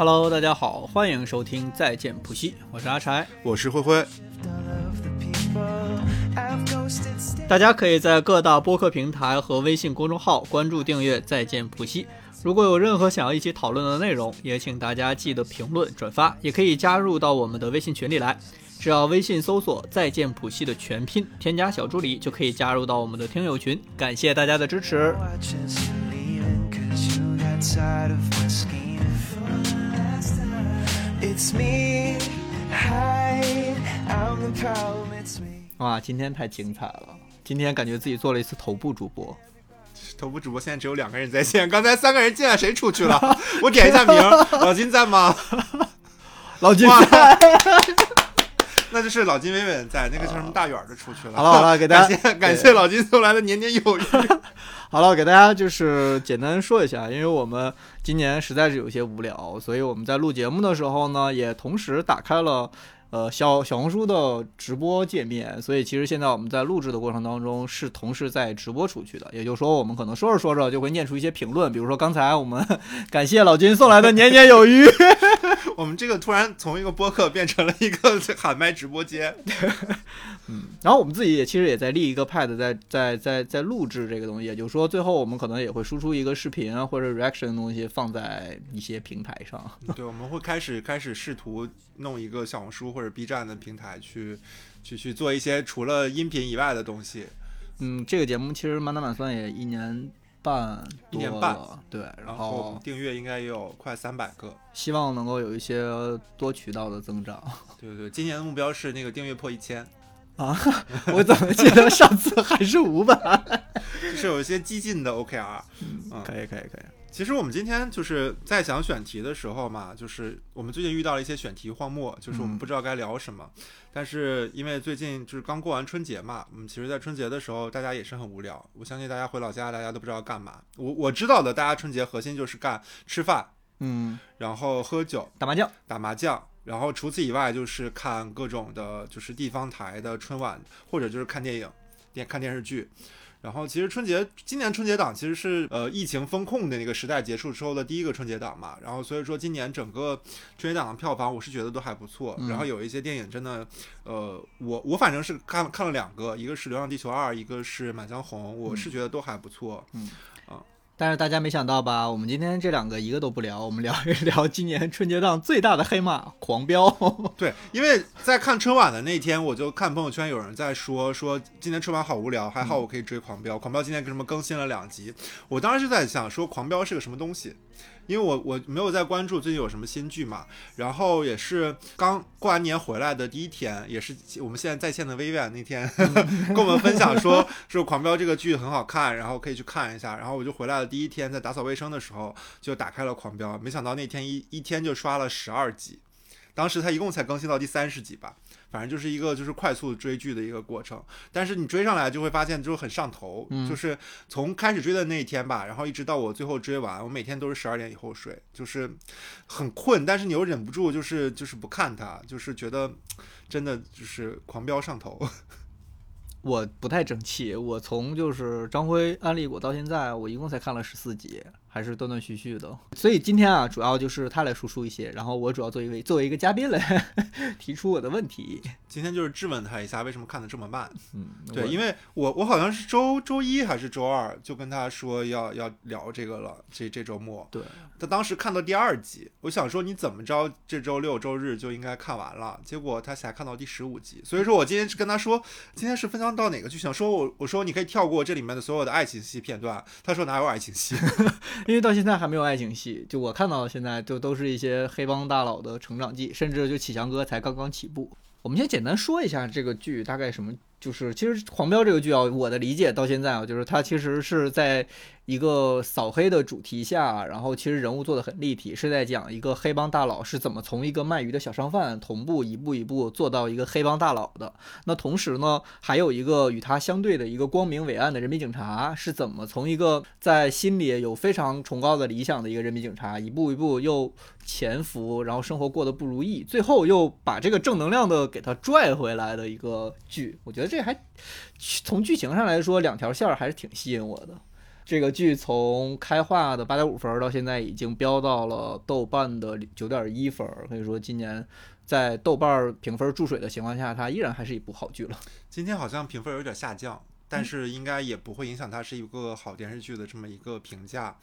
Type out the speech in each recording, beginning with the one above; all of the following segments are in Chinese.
Hello，大家好，欢迎收听再见普西，我是阿柴，我是灰灰。大家可以在各大播客平台和微信公众号关注订阅再见普西。如果有任何想要一起讨论的内容，也请大家记得评论转发，也可以加入到我们的微信群里来。只要微信搜索“再见普西”的全拼，添加小助理就可以加入到我们的听友群。感谢大家的支持。哇，今天太精彩了！今天感觉自己做了一次头部主播。头部主播现在只有两个人在线，刚才三个人进来，谁出去了？我点一下名，老金在吗？老金在。那就是老金伟伟在，那个叫什么大远的出去了。好了好了，给大家感谢感谢老金送来的年年有余。好了，给大家就是简单说一下，因为我们今年实在是有些无聊，所以我们在录节目的时候呢，也同时打开了。呃，小小红书的直播界面，所以其实现在我们在录制的过程当中是同时在直播出去的，也就是说，我们可能说着说着就会念出一些评论，比如说刚才我们感谢老金送来的年年有余，我们这个突然从一个播客变成了一个喊麦直播间，嗯，然后我们自己也其实也在立一个 pad，在在在在录制这个东西，也就是说，最后我们可能也会输出一个视频啊或者 reaction 的东西放在一些平台上，对，我们会开始开始试图弄一个小红书或或者 B 站的平台去，去去做一些除了音频以外的东西。嗯，这个节目其实满打满算也一年半，一年半，对。然后订阅应该也有快三百个，希望能够有一些多渠道的增长。对对，今年的目标是那个订阅破一千。啊，我怎么记得上次还是五百？是有一些激进的 OKR。嗯，可以可以可以。其实我们今天就是在想选题的时候嘛，就是我们最近遇到了一些选题荒漠，就是我们不知道该聊什么。但是因为最近就是刚过完春节嘛，嗯，其实，在春节的时候大家也是很无聊。我相信大家回老家，大家都不知道干嘛。我我知道的，大家春节核心就是干吃饭，嗯，然后喝酒、打麻将、打麻将，然后除此以外就是看各种的，就是地方台的春晚，或者就是看电影、电看电视剧。然后其实春节今年春节档其实是呃疫情风控的那个时代结束之后的第一个春节档嘛，然后所以说今年整个春节档的票房我是觉得都还不错，然后有一些电影真的，呃我我反正是看看了两个，一个是《流浪地球二》，一个是《满江红》，我是觉得都还不错，嗯。但是大家没想到吧？我们今天这两个一个都不聊，我们聊一 聊今年春节档最大的黑马《狂飙》。对，因为在看春晚的那天，我就看朋友圈有人在说说今年春晚好无聊，还好我可以追《狂飙》。《狂飙》今天什么更新了两集，我当时就在想说《狂飙》是个什么东西。因为我我没有在关注最近有什么新剧嘛，然后也是刚过完年回来的第一天，也是我们现在在线的微远那天 跟我们分享说 说《狂飙》这个剧很好看，然后可以去看一下。然后我就回来的第一天，在打扫卫生的时候就打开了《狂飙》，没想到那天一一天就刷了十二集，当时它一共才更新到第三十集吧。反正就是一个就是快速追剧的一个过程，但是你追上来就会发现就很上头，就是从开始追的那一天吧，然后一直到我最后追完，我每天都是十二点以后睡，就是很困，但是你又忍不住就是就是不看它，就是觉得真的就是狂飙上头。我不太争气，我从就是张辉安利我到现在，我一共才看了十四集。还是断断续续的，所以今天啊，主要就是他来输出一些，然后我主要作为作为一个嘉宾来 提出我的问题。今天就是质问他一下，为什么看的这么慢？嗯，对，因为我我好像是周周一还是周二就跟他说要要聊这个了，这这周末。对，他当时看到第二集，我想说你怎么着这周六周日就应该看完了，结果他才看到第十五集。所以说我今天跟他说，今天是分享到哪个剧情？说我我说你可以跳过这里面的所有的爱情戏片段。他说哪有爱情戏？因为到现在还没有爱情戏，就我看到现在就都是一些黑帮大佬的成长记，甚至就启强哥才刚刚起步。我们先简单说一下这个剧大概什么，就是其实《狂飙》这个剧啊，我的理解到现在啊，就是它其实是在。一个扫黑的主题下，然后其实人物做的很立体，是在讲一个黑帮大佬是怎么从一个卖鱼的小商贩，同步一步一步做到一个黑帮大佬的。那同时呢，还有一个与他相对的一个光明伟岸的人民警察，是怎么从一个在心里有非常崇高的理想的一个人民警察，一步一步又潜伏，然后生活过得不如意，最后又把这个正能量的给他拽回来的一个剧。我觉得这还从剧情上来说，两条线还是挺吸引我的。这个剧从开画的八点五分到现在已经飙到了豆瓣的九点一分，可以说今年在豆瓣评分注水的情况下，它依然还是一部好剧了。今天好像评分有点下降，但是应该也不会影响它是一个好电视剧的这么一个评价。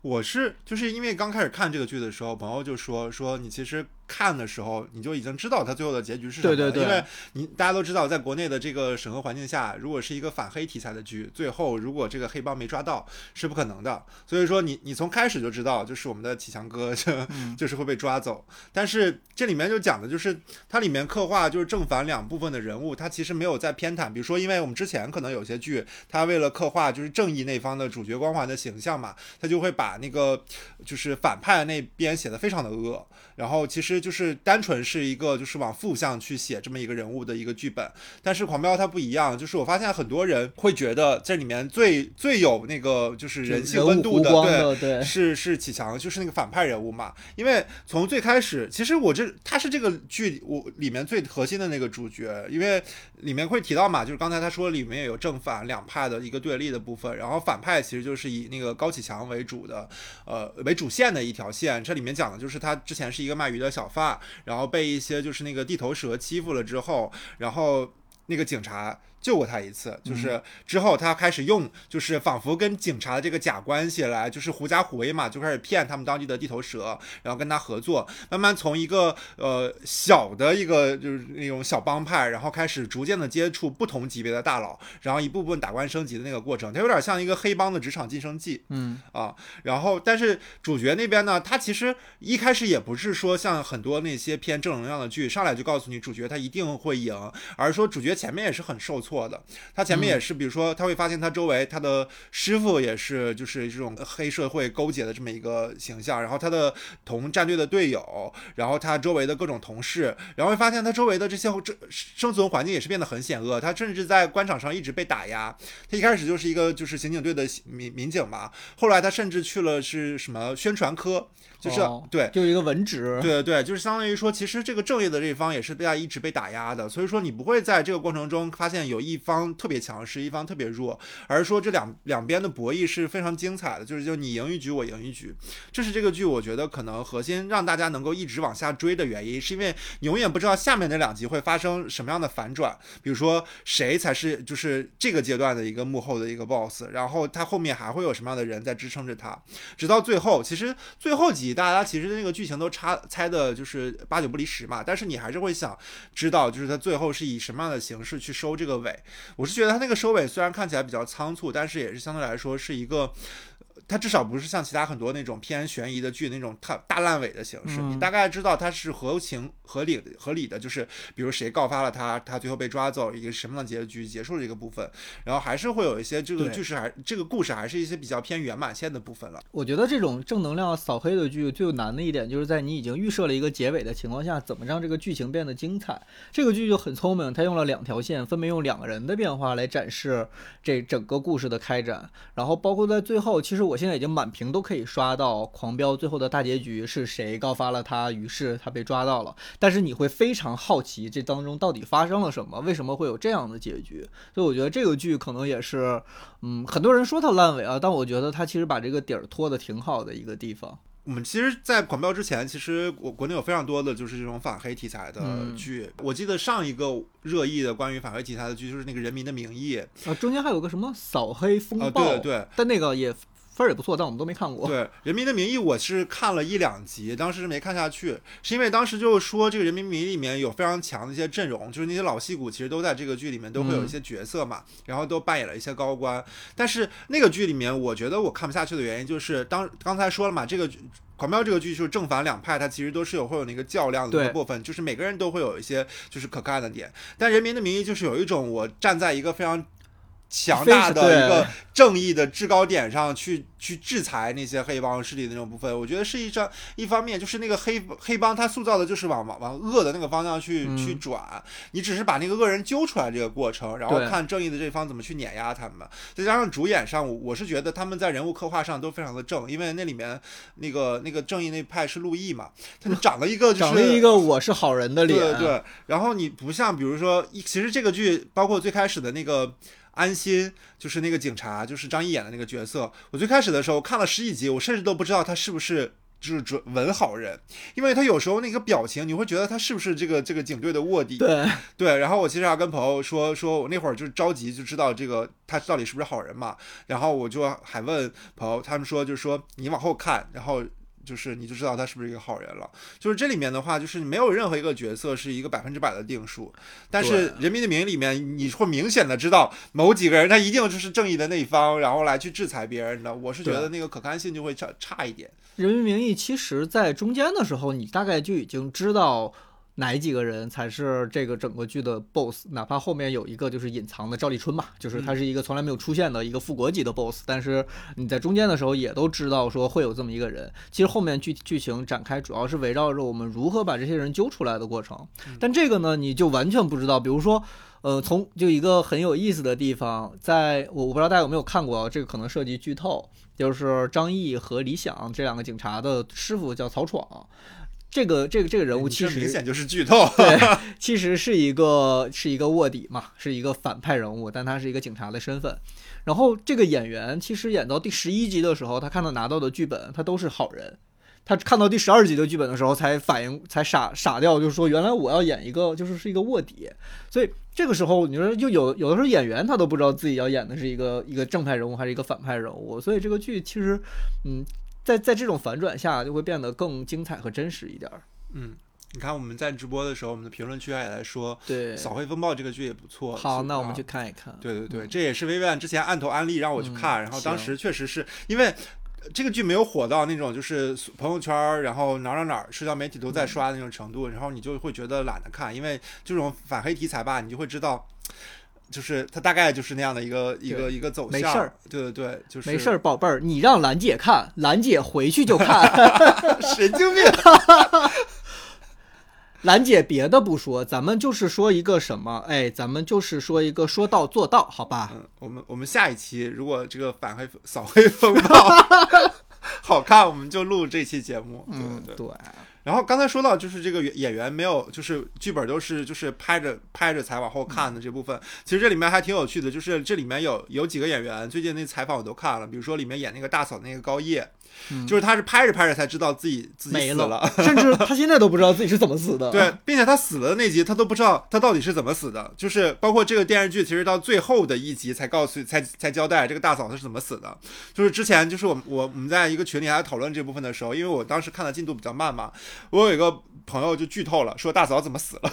我是就是因为刚开始看这个剧的时候，朋友就说说你其实。看的时候，你就已经知道它最后的结局是什么。对对对，因为你大家都知道，在国内的这个审核环境下，如果是一个反黑题材的剧，最后如果这个黑帮没抓到，是不可能的。所以说，你你从开始就知道，就是我们的启强哥就 就是会被抓走。但是这里面就讲的就是它里面刻画就是正反两部分的人物，它其实没有在偏袒。比如说，因为我们之前可能有些剧，他为了刻画就是正义那方的主角光环的形象嘛，他就会把那个就是反派那边写的非常的恶。然后其实就是单纯是一个就是往负向去写这么一个人物的一个剧本，但是狂飙它不一样，就是我发现很多人会觉得这里面最最有那个就是人性温度的，对，是是启强，就是那个反派人物嘛。因为从最开始，其实我这他是这个剧我里面最核心的那个主角，因为里面会提到嘛，就是刚才他说里面有正反两派的一个对立的部分，然后反派其实就是以那个高启强为主的，呃为主线的一条线，这里面讲的就是他之前是一。一个卖鱼的小贩，然后被一些就是那个地头蛇欺负了之后，然后那个警察。救过他一次，就是之后他开始用，就是仿佛跟警察的这个假关系来，就是狐假虎威嘛，就开始骗他们当地的地头蛇，然后跟他合作，慢慢从一个呃小的一个就是那种小帮派，然后开始逐渐的接触不同级别的大佬，然后一步步打官升级的那个过程，它有点像一个黑帮的职场晋升记，嗯。啊，然后但是主角那边呢，他其实一开始也不是说像很多那些偏正能量的剧，上来就告诉你主角他一定会赢，而是说主角前面也是很受。错的，他前面也是，比如说他会发现他周围他的师傅也是，就是这种黑社会勾结的这么一个形象，然后他的同战队的队友，然后他周围的各种同事，然后会发现他周围的这些这生存环境也是变得很险恶，他甚至在官场上一直被打压。他一开始就是一个就是刑警队的民民警嘛，后来他甚至去了是什么宣传科。就是对，就一个文职，对对对，就是相当于说，其实这个正义的这一方也是被他一直被打压的，所以说你不会在这个过程中发现有一方特别强势，一方特别弱，而说这两两边的博弈是非常精彩的，就是就你赢一局我赢一局，这是这个剧我觉得可能核心让大家能够一直往下追的原因，是因为你永远不知道下面那两集会发生什么样的反转，比如说谁才是就是这个阶段的一个幕后的一个 boss，然后他后面还会有什么样的人在支撑着他，直到最后，其实最后几集。大家其实那个剧情都差猜的就是八九不离十嘛，但是你还是会想知道，就是他最后是以什么样的形式去收这个尾。我是觉得他那个收尾虽然看起来比较仓促，但是也是相对来说是一个。它至少不是像其他很多那种偏悬疑的剧那种大大烂尾的形式，你大概知道它是合情合理合理的，就是比如谁告发了他，他最后被抓走，一个什么样的结局结束了这个部分，然后还是会有一些这个剧是还这个故事还是一些比较偏圆满线的部分了。我觉得这种正能量扫黑的剧最难的一点就是在你已经预设了一个结尾的情况下，怎么让这个剧情变得精彩？这个剧就很聪明，它用了两条线，分别用两个人的变化来展示这整个故事的开展，然后包括在最后，其实我现在已经满屏都可以刷到《狂飙》最后的大结局是谁告发了他，于是他被抓到了。但是你会非常好奇这当中到底发生了什么，为什么会有这样的结局？所以我觉得这个剧可能也是，嗯，很多人说它烂尾啊，但我觉得它其实把这个底儿拖得挺好的一个地方。我们其实，在狂飙之前，其实我国内有非常多的就是这种反黑题材的剧。我记得上一个热议的关于反黑题材的剧，就是那个《人民的名义》啊，中间还有个什么扫黑风暴，对对，但那个也。分儿也不错，但我们都没看过。对《人民的名义》，我是看了一两集，当时是没看下去，是因为当时就是说这个《人民名义》里面有非常强的一些阵容，就是那些老戏骨其实都在这个剧里面都会有一些角色嘛，然后都扮演了一些高官。但是那个剧里面，我觉得我看不下去的原因就是当刚才说了嘛，这个《狂飙》这个剧就是正反两派，它其实都是有会有那个较量的部分，就是每个人都会有一些就是可看的点。但《人民的名义》就是有一种我站在一个非常。强大的一个正义的制高点上去去制裁那些黑帮势力的那种部分，我觉得是一张一方面就是那个黑黑帮他塑造的就是往往往恶的那个方向去去转，你只是把那个恶人揪出来这个过程，然后看正义的这方怎么去碾压他们。再加上主演上，我是觉得他们在人物刻画上都非常的正，因为那里面那个那个正义那派是陆毅嘛，他就长了一个长了一个我是好人的脸，对对。然后你不像比如说，其实这个剧包括最开始的那个。安心，就是那个警察，就是张译演的那个角色。我最开始的时候看了十几集，我甚至都不知道他是不是就是准文好人，因为他有时候那个表情，你会觉得他是不是这个这个警队的卧底。对对，然后我其实还跟朋友说，说我那会儿就着急，就知道这个他到底是不是好人嘛。然后我就还问朋友，他们说就是说你往后看，然后。就是你就知道他是不是一个好人了。就是这里面的话，就是没有任何一个角色是一个百分之百的定数。但是《人民的名义》里面，你会明显的知道某几个人他一定就是正义的那一方，然后来去制裁别人的。我是觉得那个可看性就会差差一点。《人民名义》其实在中间的时候，你大概就已经知道。哪几个人才是这个整个剧的 boss？哪怕后面有一个就是隐藏的赵立春嘛，就是他是一个从来没有出现的一个副国级的 boss，但是你在中间的时候也都知道说会有这么一个人。其实后面剧剧情展开主要是围绕着我们如何把这些人揪出来的过程。但这个呢，你就完全不知道。比如说，呃，从就一个很有意思的地方，在我我不知道大家有没有看过，这个可能涉及剧透，就是张译和李想这两个警察的师傅叫曹闯。这个这个这个人物其实明显就是剧透，对，其实是一个是一个卧底嘛，是一个反派人物，但他是一个警察的身份。然后这个演员其实演到第十一集的时候，他看到拿到的剧本，他都是好人。他看到第十二集的剧本的时候，才反应才傻傻掉，就是说原来我要演一个就是是一个卧底。所以这个时候你说就有有的时候演员他都不知道自己要演的是一个一个正派人物还是一个反派人物。所以这个剧其实嗯。在在这种反转下，就会变得更精彩和真实一点儿。嗯，你看我们在直播的时候，我们的评论区也来说，对《扫黑风暴》这个剧也不错。好，那我们去看一看。对对对，这也是薇薇安之前按头安利让我去看，然后当时确实是因为这个剧没有火到那种就是朋友圈，然后哪哪哪社交媒体都在刷的那种程度，然后你就会觉得懒得看，因为这种反黑题材吧，你就会知道。就是他大概就是那样的一个一个一个走向，没事儿，对对对，就是没事儿，宝贝儿，你让兰姐看，兰姐回去就看，神经病。兰姐别的不说，咱们就是说一个什么，哎，咱们就是说一个说到做到，好吧？嗯，我们我们下一期如果这个反黑扫黑风暴 好看，我们就录这期节目。嗯，对对。然后刚才说到，就是这个演员没有，就是剧本都是就是拍着拍着才往后看的这部分。其实这里面还挺有趣的，就是这里面有有几个演员，最近那采访我都看了，比如说里面演那个大嫂那个高叶。就是他是拍着拍着才知道自己自己死了，甚至他现在都不知道自己是怎么死的。对，并且他死了的那集，他都不知道他到底是怎么死的。就是包括这个电视剧，其实到最后的一集才告诉才才交代这个大嫂她是怎么死的。就是之前就是我我我们在一个群里还讨论这部分的时候，因为我当时看的进度比较慢嘛，我有一个朋友就剧透了，说大嫂怎么死了。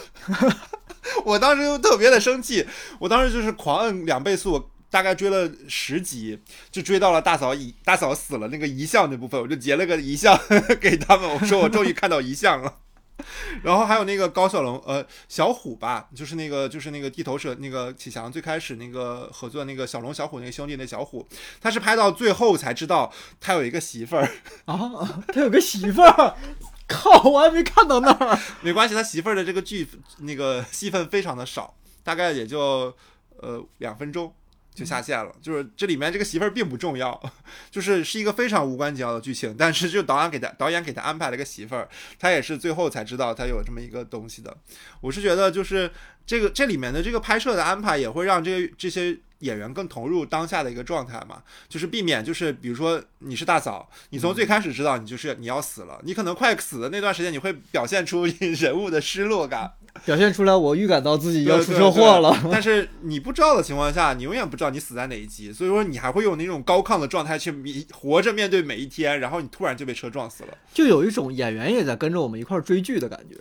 我当时就特别的生气，我当时就是狂摁两倍速。大概追了十集，就追到了大嫂遗大嫂死了那个遗像那部分，我就截了个遗像 给他们，我说我终于看到遗像了。然后还有那个高小龙，呃，小虎吧，就是那个就是那个地头蛇那个启强最开始那个合作那个小龙小虎那个兄弟那小虎，他是拍到最后才知道他有一个媳妇儿啊，他有个媳妇儿，靠，我还没看到那儿。没关系，他媳妇儿的这个剧那个戏份非常的少，大概也就呃两分钟。就下线了，就是这里面这个媳妇儿并不重要，就是是一个非常无关紧要的剧情，但是就导演给他导演给他安排了个媳妇儿，他也是最后才知道他有这么一个东西的。我是觉得就是这个这里面的这个拍摄的安排也会让这个这些。演员更投入当下的一个状态嘛，就是避免就是比如说你是大嫂，你从最开始知道你就是你要死了，你可能快死的那段时间，你会表现出 人物的失落感，表现出来我预感到自己要出车祸了。但是你不知道的情况下，你永远不知道你死在哪一集，所以说你还会用那种高亢的状态去活着面对每一天，然后你突然就被车撞死了，就有一种演员也在跟着我们一块追剧的感觉。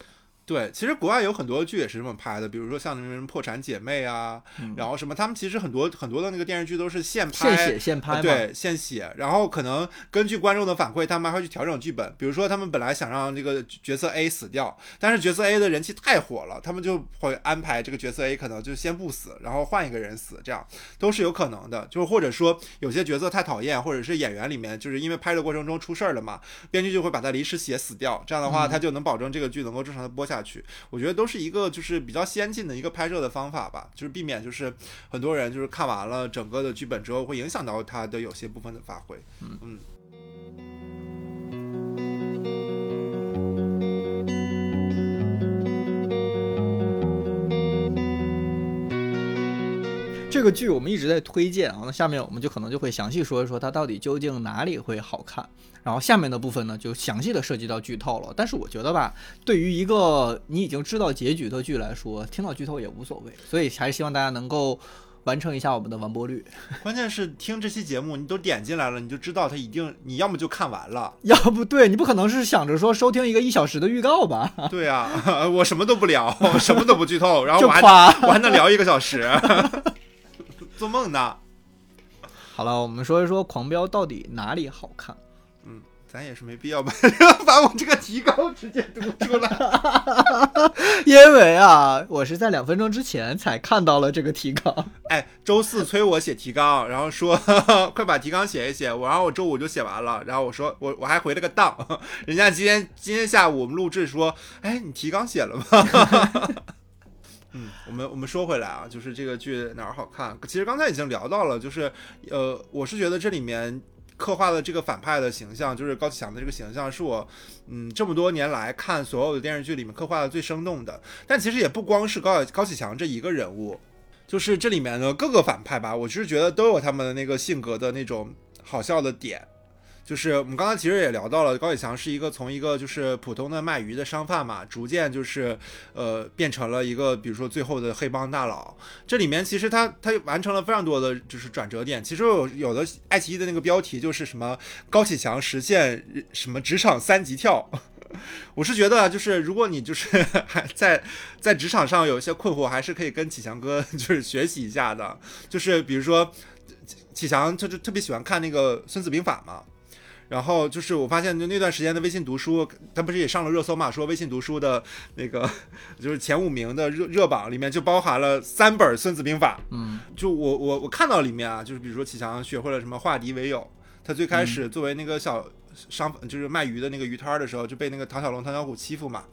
对，其实国外有很多剧也是这么拍的，比如说像那种破产姐妹啊，然后什么，他们其实很多很多的那个电视剧都是现拍，现写现拍，对，现写，然后可能根据观众的反馈，他们还会去调整剧本。比如说他们本来想让这个角色 A 死掉，但是角色 A 的人气太火了，他们就会安排这个角色 A 可能就先不死，然后换一个人死，这样都是有可能的。就是或者说有些角色太讨厌，或者是演员里面就是因为拍的过程中出事儿了嘛，编剧就会把他临时写死掉，这样的话他就能保证这个剧能够正常的播下去。我觉得。都是一个就是比较先进的一个拍摄的方法吧，就是避免就是很多人就是看完了整个的剧本之后，会影响到他的有些部分的发挥。嗯嗯。这个剧我们一直在推荐啊，那下面我们就可能就会详细说一说它到底究竟哪里会好看。然后下面的部分呢，就详细的涉及到剧透了。但是我觉得吧，对于一个你已经知道结局的剧来说，听到剧透也无所谓。所以还是希望大家能够完成一下我们的完播率。关键是听这期节目，你都点进来了，你就知道它一定，你要么就看完了，要不对你不可能是想着说收听一个一小时的预告吧？对啊，我什么都不聊，什么都不剧透，然后我还。我还能聊一个小时，做梦呢。好了，我们说一说《狂飙》到底哪里好看。嗯咱也是没必要把 把我这个提纲直接读出来。因为啊，我是在两分钟之前才看到了这个提纲。哎，周四催我写提纲，然后说快把提纲写一写，我然后我周五就写完了，然后我说我我还回了个档，人家今天今天下午我们录制说，哎，你提纲写了吗？嗯，我们我们说回来啊，就是这个剧哪儿好看？其实刚才已经聊到了，就是呃，我是觉得这里面。刻画的这个反派的形象，就是高启强的这个形象，是我嗯这么多年来看所有的电视剧里面刻画的最生动的。但其实也不光是高高启强这一个人物，就是这里面的各个反派吧，我就是觉得都有他们的那个性格的那种好笑的点。就是我们刚才其实也聊到了，高启强是一个从一个就是普通的卖鱼的商贩嘛，逐渐就是呃变成了一个比如说最后的黑帮大佬。这里面其实他他完成了非常多的就是转折点。其实有有的爱奇艺的那个标题就是什么高启强实现什么职场三级跳。我是觉得就是如果你就是 还在在职场上有一些困惑，还是可以跟启强哥 就是学习一下的。就是比如说启强他就特别喜欢看那个《孙子兵法》嘛。然后就是我发现，就那段时间的微信读书，他不是也上了热搜嘛？说微信读书的那个 就是前五名的热热榜里面就包含了三本《孙子兵法》。嗯，就我我我看到里面啊，就是比如说启强学会了什么化敌为友，他最开始作为那个小商就是卖鱼的那个鱼摊的时候，就被那个唐小龙、唐小虎欺负嘛，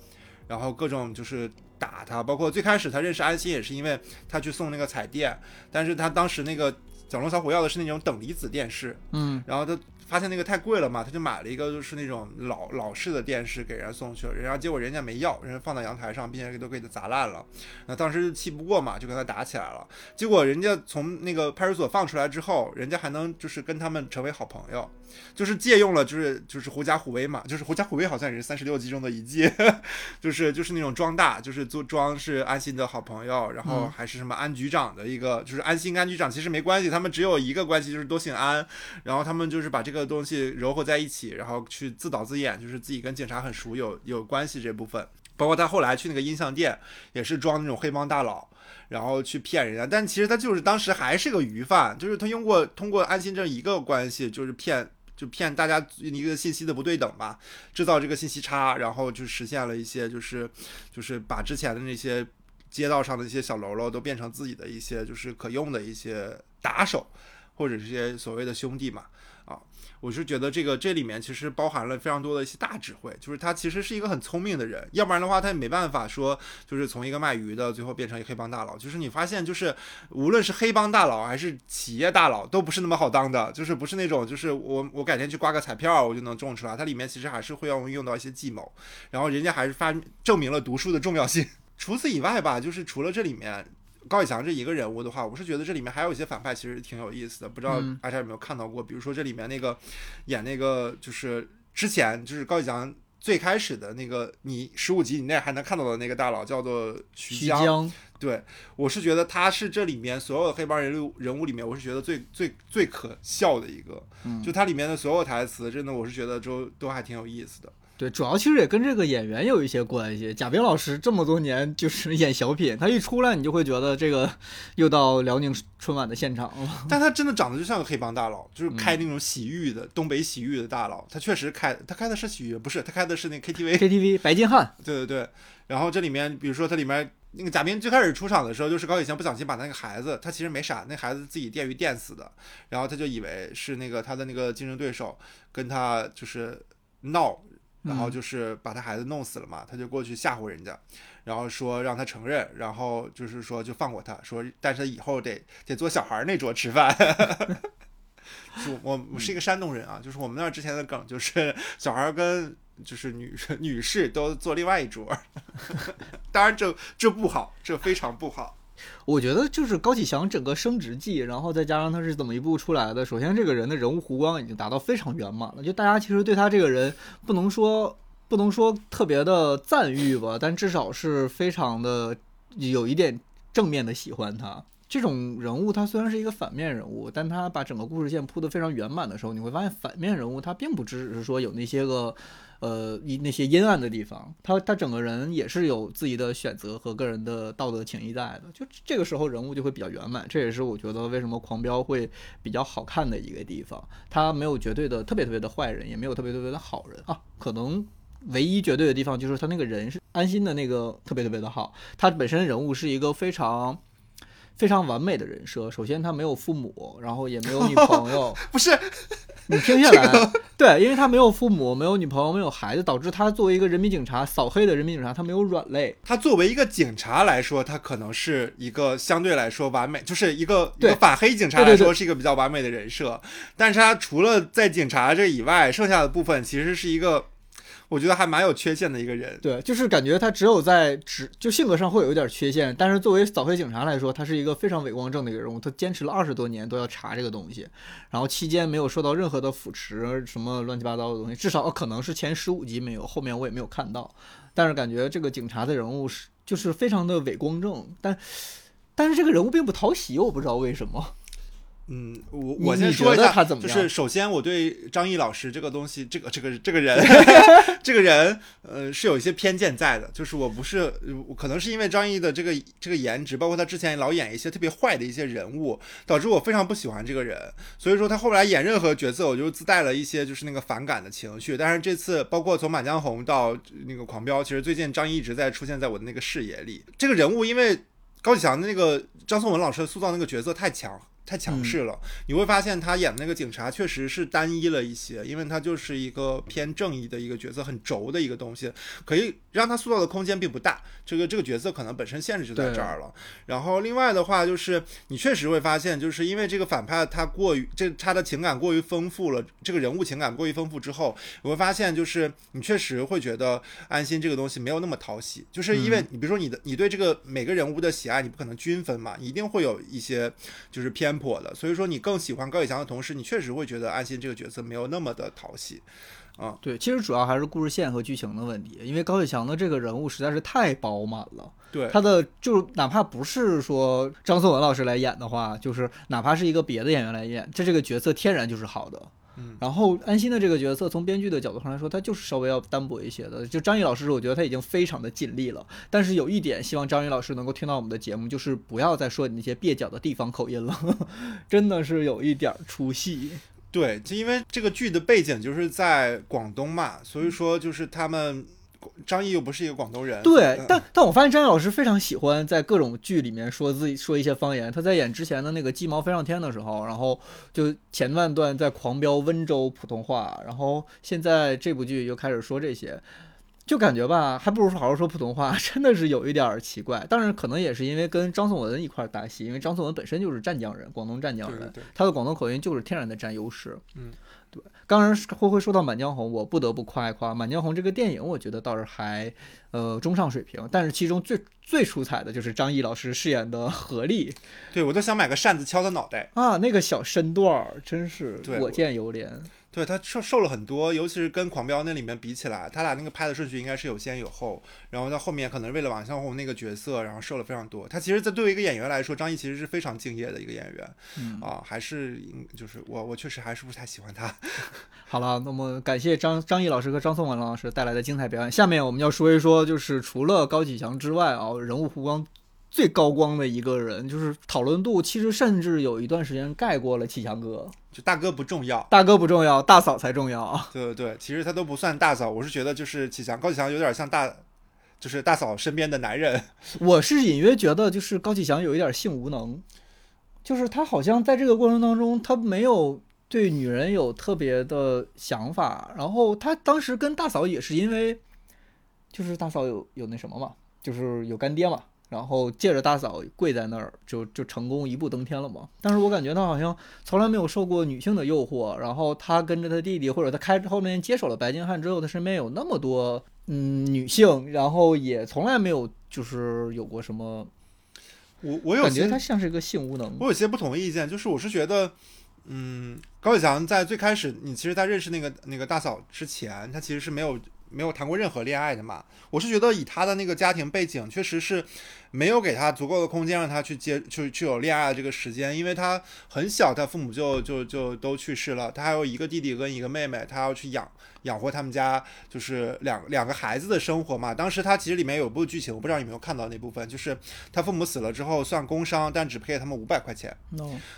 然后各种就是打他，包括最开始他认识安心也是因为他去送那个彩电，但是他当时那个小龙、小虎要的是那种等离子电视，嗯，然后他。发现那个太贵了嘛，他就买了一个就是那种老老式的电视给人家送去了，人家结果人家没要，人家放在阳台上，并且都给他砸烂了。那当时气不过嘛，就跟他打起来了。结果人家从那个派出所放出来之后，人家还能就是跟他们成为好朋友，就是借用了就是就是狐假虎威嘛，就是狐假虎威好像也是三十六计中的一计，就是就是那种装大，就是做装是安心的好朋友，然后还是什么安局长的一个，就是安心安局长其实没关系，他们只有一个关系就是都姓安，然后他们就是把这个。东西糅合在一起，然后去自导自演，就是自己跟警察很熟，有有关系这部分。包括他后来去那个音像店，也是装那种黑帮大佬，然后去骗人家。但其实他就是当时还是个鱼贩，就是他用过通过安心这一个关系，就是骗就骗大家一个信息的不对等吧，制造这个信息差，然后就实现了一些就是就是把之前的那些街道上的一些小喽啰都变成自己的一些就是可用的一些打手，或者这些所谓的兄弟嘛。我是觉得这个这里面其实包含了非常多的一些大智慧，就是他其实是一个很聪明的人，要不然的话他也没办法说就是从一个卖鱼的最后变成一个黑帮大佬。就是你发现就是无论是黑帮大佬还是企业大佬都不是那么好当的，就是不是那种就是我我改天去刮个彩票我就能中出来，它里面其实还是会要用到一些计谋，然后人家还是发证明了读书的重要性。除此以外吧，就是除了这里面。高以翔这一个人物的话，我是觉得这里面还有一些反派其实挺有意思的，不知道大家有没有看到过？比如说这里面那个演那个就是之前就是高以翔最开始的那个，你十五集以内还能看到的那个大佬叫做徐江。对，我是觉得他是这里面所有的黑帮人物人物里面，我是觉得最最最可笑的一个。就他里面的所有台词，真的我是觉得都都还挺有意思的。对，主要其实也跟这个演员有一些关系。贾冰老师这么多年就是演小品，他一出来你就会觉得这个又到辽宁春晚的现场了。但他真的长得就像个黑帮大佬，就是开那种洗浴的东北洗浴的大佬。他确实开，他开的是洗浴，不是他开的是那 KTV。KTV 白金汉。对对对。然后这里面，比如说他里面那个贾冰最开始出场的时候，就是高以翔不小心把那个孩子，他其实没傻，那孩子自己电鱼电死的，然后他就以为是那个他的那个竞争对手跟他就是闹。然后就是把他孩子弄死了嘛，他就过去吓唬人家，然后说让他承认，然后就是说就放过他，说但是以后得得坐小孩那桌吃饭。就我我是一个山东人啊，就是我们那儿之前的梗就是 小孩跟就是女女士都坐另外一桌，当然这这不好，这非常不好。我觉得就是高启强整个升职记，然后再加上他是怎么一步出来的。首先，这个人的人物弧光已经达到非常圆满了，就大家其实对他这个人不能说不能说特别的赞誉吧，但至少是非常的有一点正面的喜欢他。这种人物他虽然是一个反面人物，但他把整个故事线铺得非常圆满的时候，你会发现反面人物他并不只是说有那些个。呃，一那些阴暗的地方，他他整个人也是有自己的选择和个人的道德情谊在的，就这个时候人物就会比较圆满，这也是我觉得为什么狂飙会比较好看的一个地方。他没有绝对的特别特别的坏人，也没有特别特别的好人啊，可能唯一绝对的地方就是他那个人是安心的那个特别特别的好，他本身人物是一个非常。非常完美的人设。首先，他没有父母，然后也没有女朋友。不是，你听下来，对，因为他没有父母，没有女朋友，没有孩子，导致他作为一个人民警察，扫黑的人民警察，他没有软肋。他作为一个警察来说，他可能是一个相对来说完美，就是一个一个反黑警察来说是一个比较完美的人设。但是他除了在警察这以外，剩下的部分其实是一个。我觉得还蛮有缺陷的一个人，对，就是感觉他只有在只就性格上会有一点缺陷，但是作为扫黑警察来说，他是一个非常伟光正的一个人物，他坚持了二十多年都要查这个东西，然后期间没有受到任何的腐蚀，什么乱七八糟的东西，至少可能是前十五集没有，后面我也没有看到，但是感觉这个警察的人物是就是非常的伟光正，但但是这个人物并不讨喜，我不知道为什么。嗯，我我先说一下，就是首先我对张译老师这个东西，这个这个这个人，这个人，呃，是有一些偏见在的。就是我不是，可能是因为张译的这个这个颜值，包括他之前老演一些特别坏的一些人物，导致我非常不喜欢这个人。所以说他后来演任何角色，我就自带了一些就是那个反感的情绪。但是这次，包括从《满江红》到那个《狂飙》，其实最近张译一直在出现在我的那个视野里。这个人物因为高启强的那个张颂文老师塑造那个角色太强。太强势了，你会发现他演的那个警察确实是单一了一些，因为他就是一个偏正义的一个角色，很轴的一个东西，可以让他塑造的空间并不大。这个这个角色可能本身限制就在这儿了。然后另外的话就是，你确实会发现，就是因为这个反派他过于这他的情感过于丰富了，这个人物情感过于丰富之后，你会发现就是你确实会觉得安心这个东西没有那么讨喜，就是因为你比如说你的你对这个每个人物的喜爱，你不可能均分嘛，一定会有一些就是偏。破的，所以说你更喜欢高以翔的同时，你确实会觉得安心这个角色没有那么的讨喜，啊，对，其实主要还是故事线和剧情的问题，因为高启强的这个人物实在是太饱满了，对，他的就哪怕不是说张颂文老师来演的话，就是哪怕是一个别的演员来演，这这个角色天然就是好的。然后安心的这个角色，从编剧的角度上来说，他就是稍微要单薄一些的。就张译老师，我觉得他已经非常的尽力了。但是有一点，希望张译老师能够听到我们的节目，就是不要再说你那些蹩脚的地方口音了，真的是有一点出戏。对，就因为这个剧的背景就是在广东嘛，所以说就是他们。张译又不是一个广东人，对，但但我发现张译老师非常喜欢在各种剧里面说自己说一些方言。他在演之前的那个《鸡毛飞上天》的时候，然后就前半段在狂飙温州普通话，然后现在这部剧又开始说这些，就感觉吧，还不如好好说普通话，真的是有一点儿奇怪。当然，可能也是因为跟张颂文一块儿搭戏，因为张颂文本身就是湛江人，广东湛江人，他的广东口音就是天然的占优势。嗯。对，刚刚灰灰说到《满江红》，我不得不夸一夸《满江红》这个电影，我觉得倒是还，呃，中上水平。但是其中最最出彩的就是张译老师饰演的何丽，对我都想买个扇子敲他脑袋啊！那个小身段儿真是我见犹怜。对他瘦瘦了很多，尤其是跟狂飙那里面比起来，他俩那个拍的顺序应该是有先有后。然后到后面可能为了王向红那个角色，然后瘦了非常多。他其实，在对于一个演员来说，张译其实是非常敬业的一个演员，啊，还是就是我我确实还是不太喜欢他。好了，那么感谢张张译老师和张颂文老师带来的精彩表演。下面我们要说一说，就是除了高启强之外啊，人物弧光。最高光的一个人，就是讨论度其实甚至有一段时间盖过了启强哥。就大哥不重要，大哥不重要，大嫂才重要。对对对，其实他都不算大嫂，我是觉得就是启强高启强有点像大，就是大嫂身边的男人。我是隐约觉得就是高启强有一点性无能，就是他好像在这个过程当中他没有对女人有特别的想法，然后他当时跟大嫂也是因为，就是大嫂有有那什么嘛，就是有干爹嘛。然后借着大嫂跪在那儿，就就成功一步登天了嘛。但是我感觉他好像从来没有受过女性的诱惑。然后他跟着他弟弟，或者他开后面接手了白金汉之后，他身边有那么多嗯女性，然后也从来没有就是有过什么我我有些感觉他像是一个性无能。我有些不同意见，就是我是觉得，嗯，高启强在最开始，你其实，在认识那个那个大嫂之前，他其实是没有没有谈过任何恋爱的嘛。我是觉得以他的那个家庭背景，确实是没有给他足够的空间让他去接去去有恋爱的这个时间，因为他很小，他父母就就就都去世了，他还有一个弟弟跟一个妹妹，他要去养。养活他们家就是两两个孩子的生活嘛。当时他其实里面有部剧情，我不知道有没有看到那部分，就是他父母死了之后算工伤，但只赔给他们五百块钱。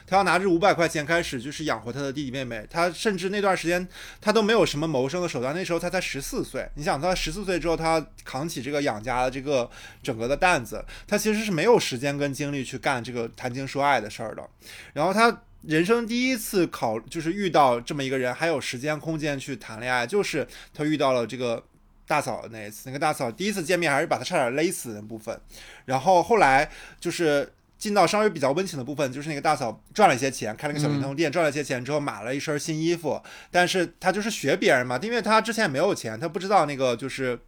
他要拿着五百块钱开始就是养活他的弟弟妹妹。他甚至那段时间他都没有什么谋生的手段。那时候他才十四岁，你想他十四岁之后他扛起这个养家的这个整个的担子，他其实是没有时间跟精力去干这个谈情说爱的事儿的。然后他。人生第一次考就是遇到这么一个人，还有时间空间去谈恋爱，就是他遇到了这个大嫂那一次。那个大嫂第一次见面还是把他差点勒死的部分，然后后来就是进到稍微比较温情的部分，就是那个大嫂赚了一些钱，开了个小灵通店，赚了一些钱之后买了一身新衣服，但是他就是学别人嘛，因为他之前没有钱，他不知道那个就是。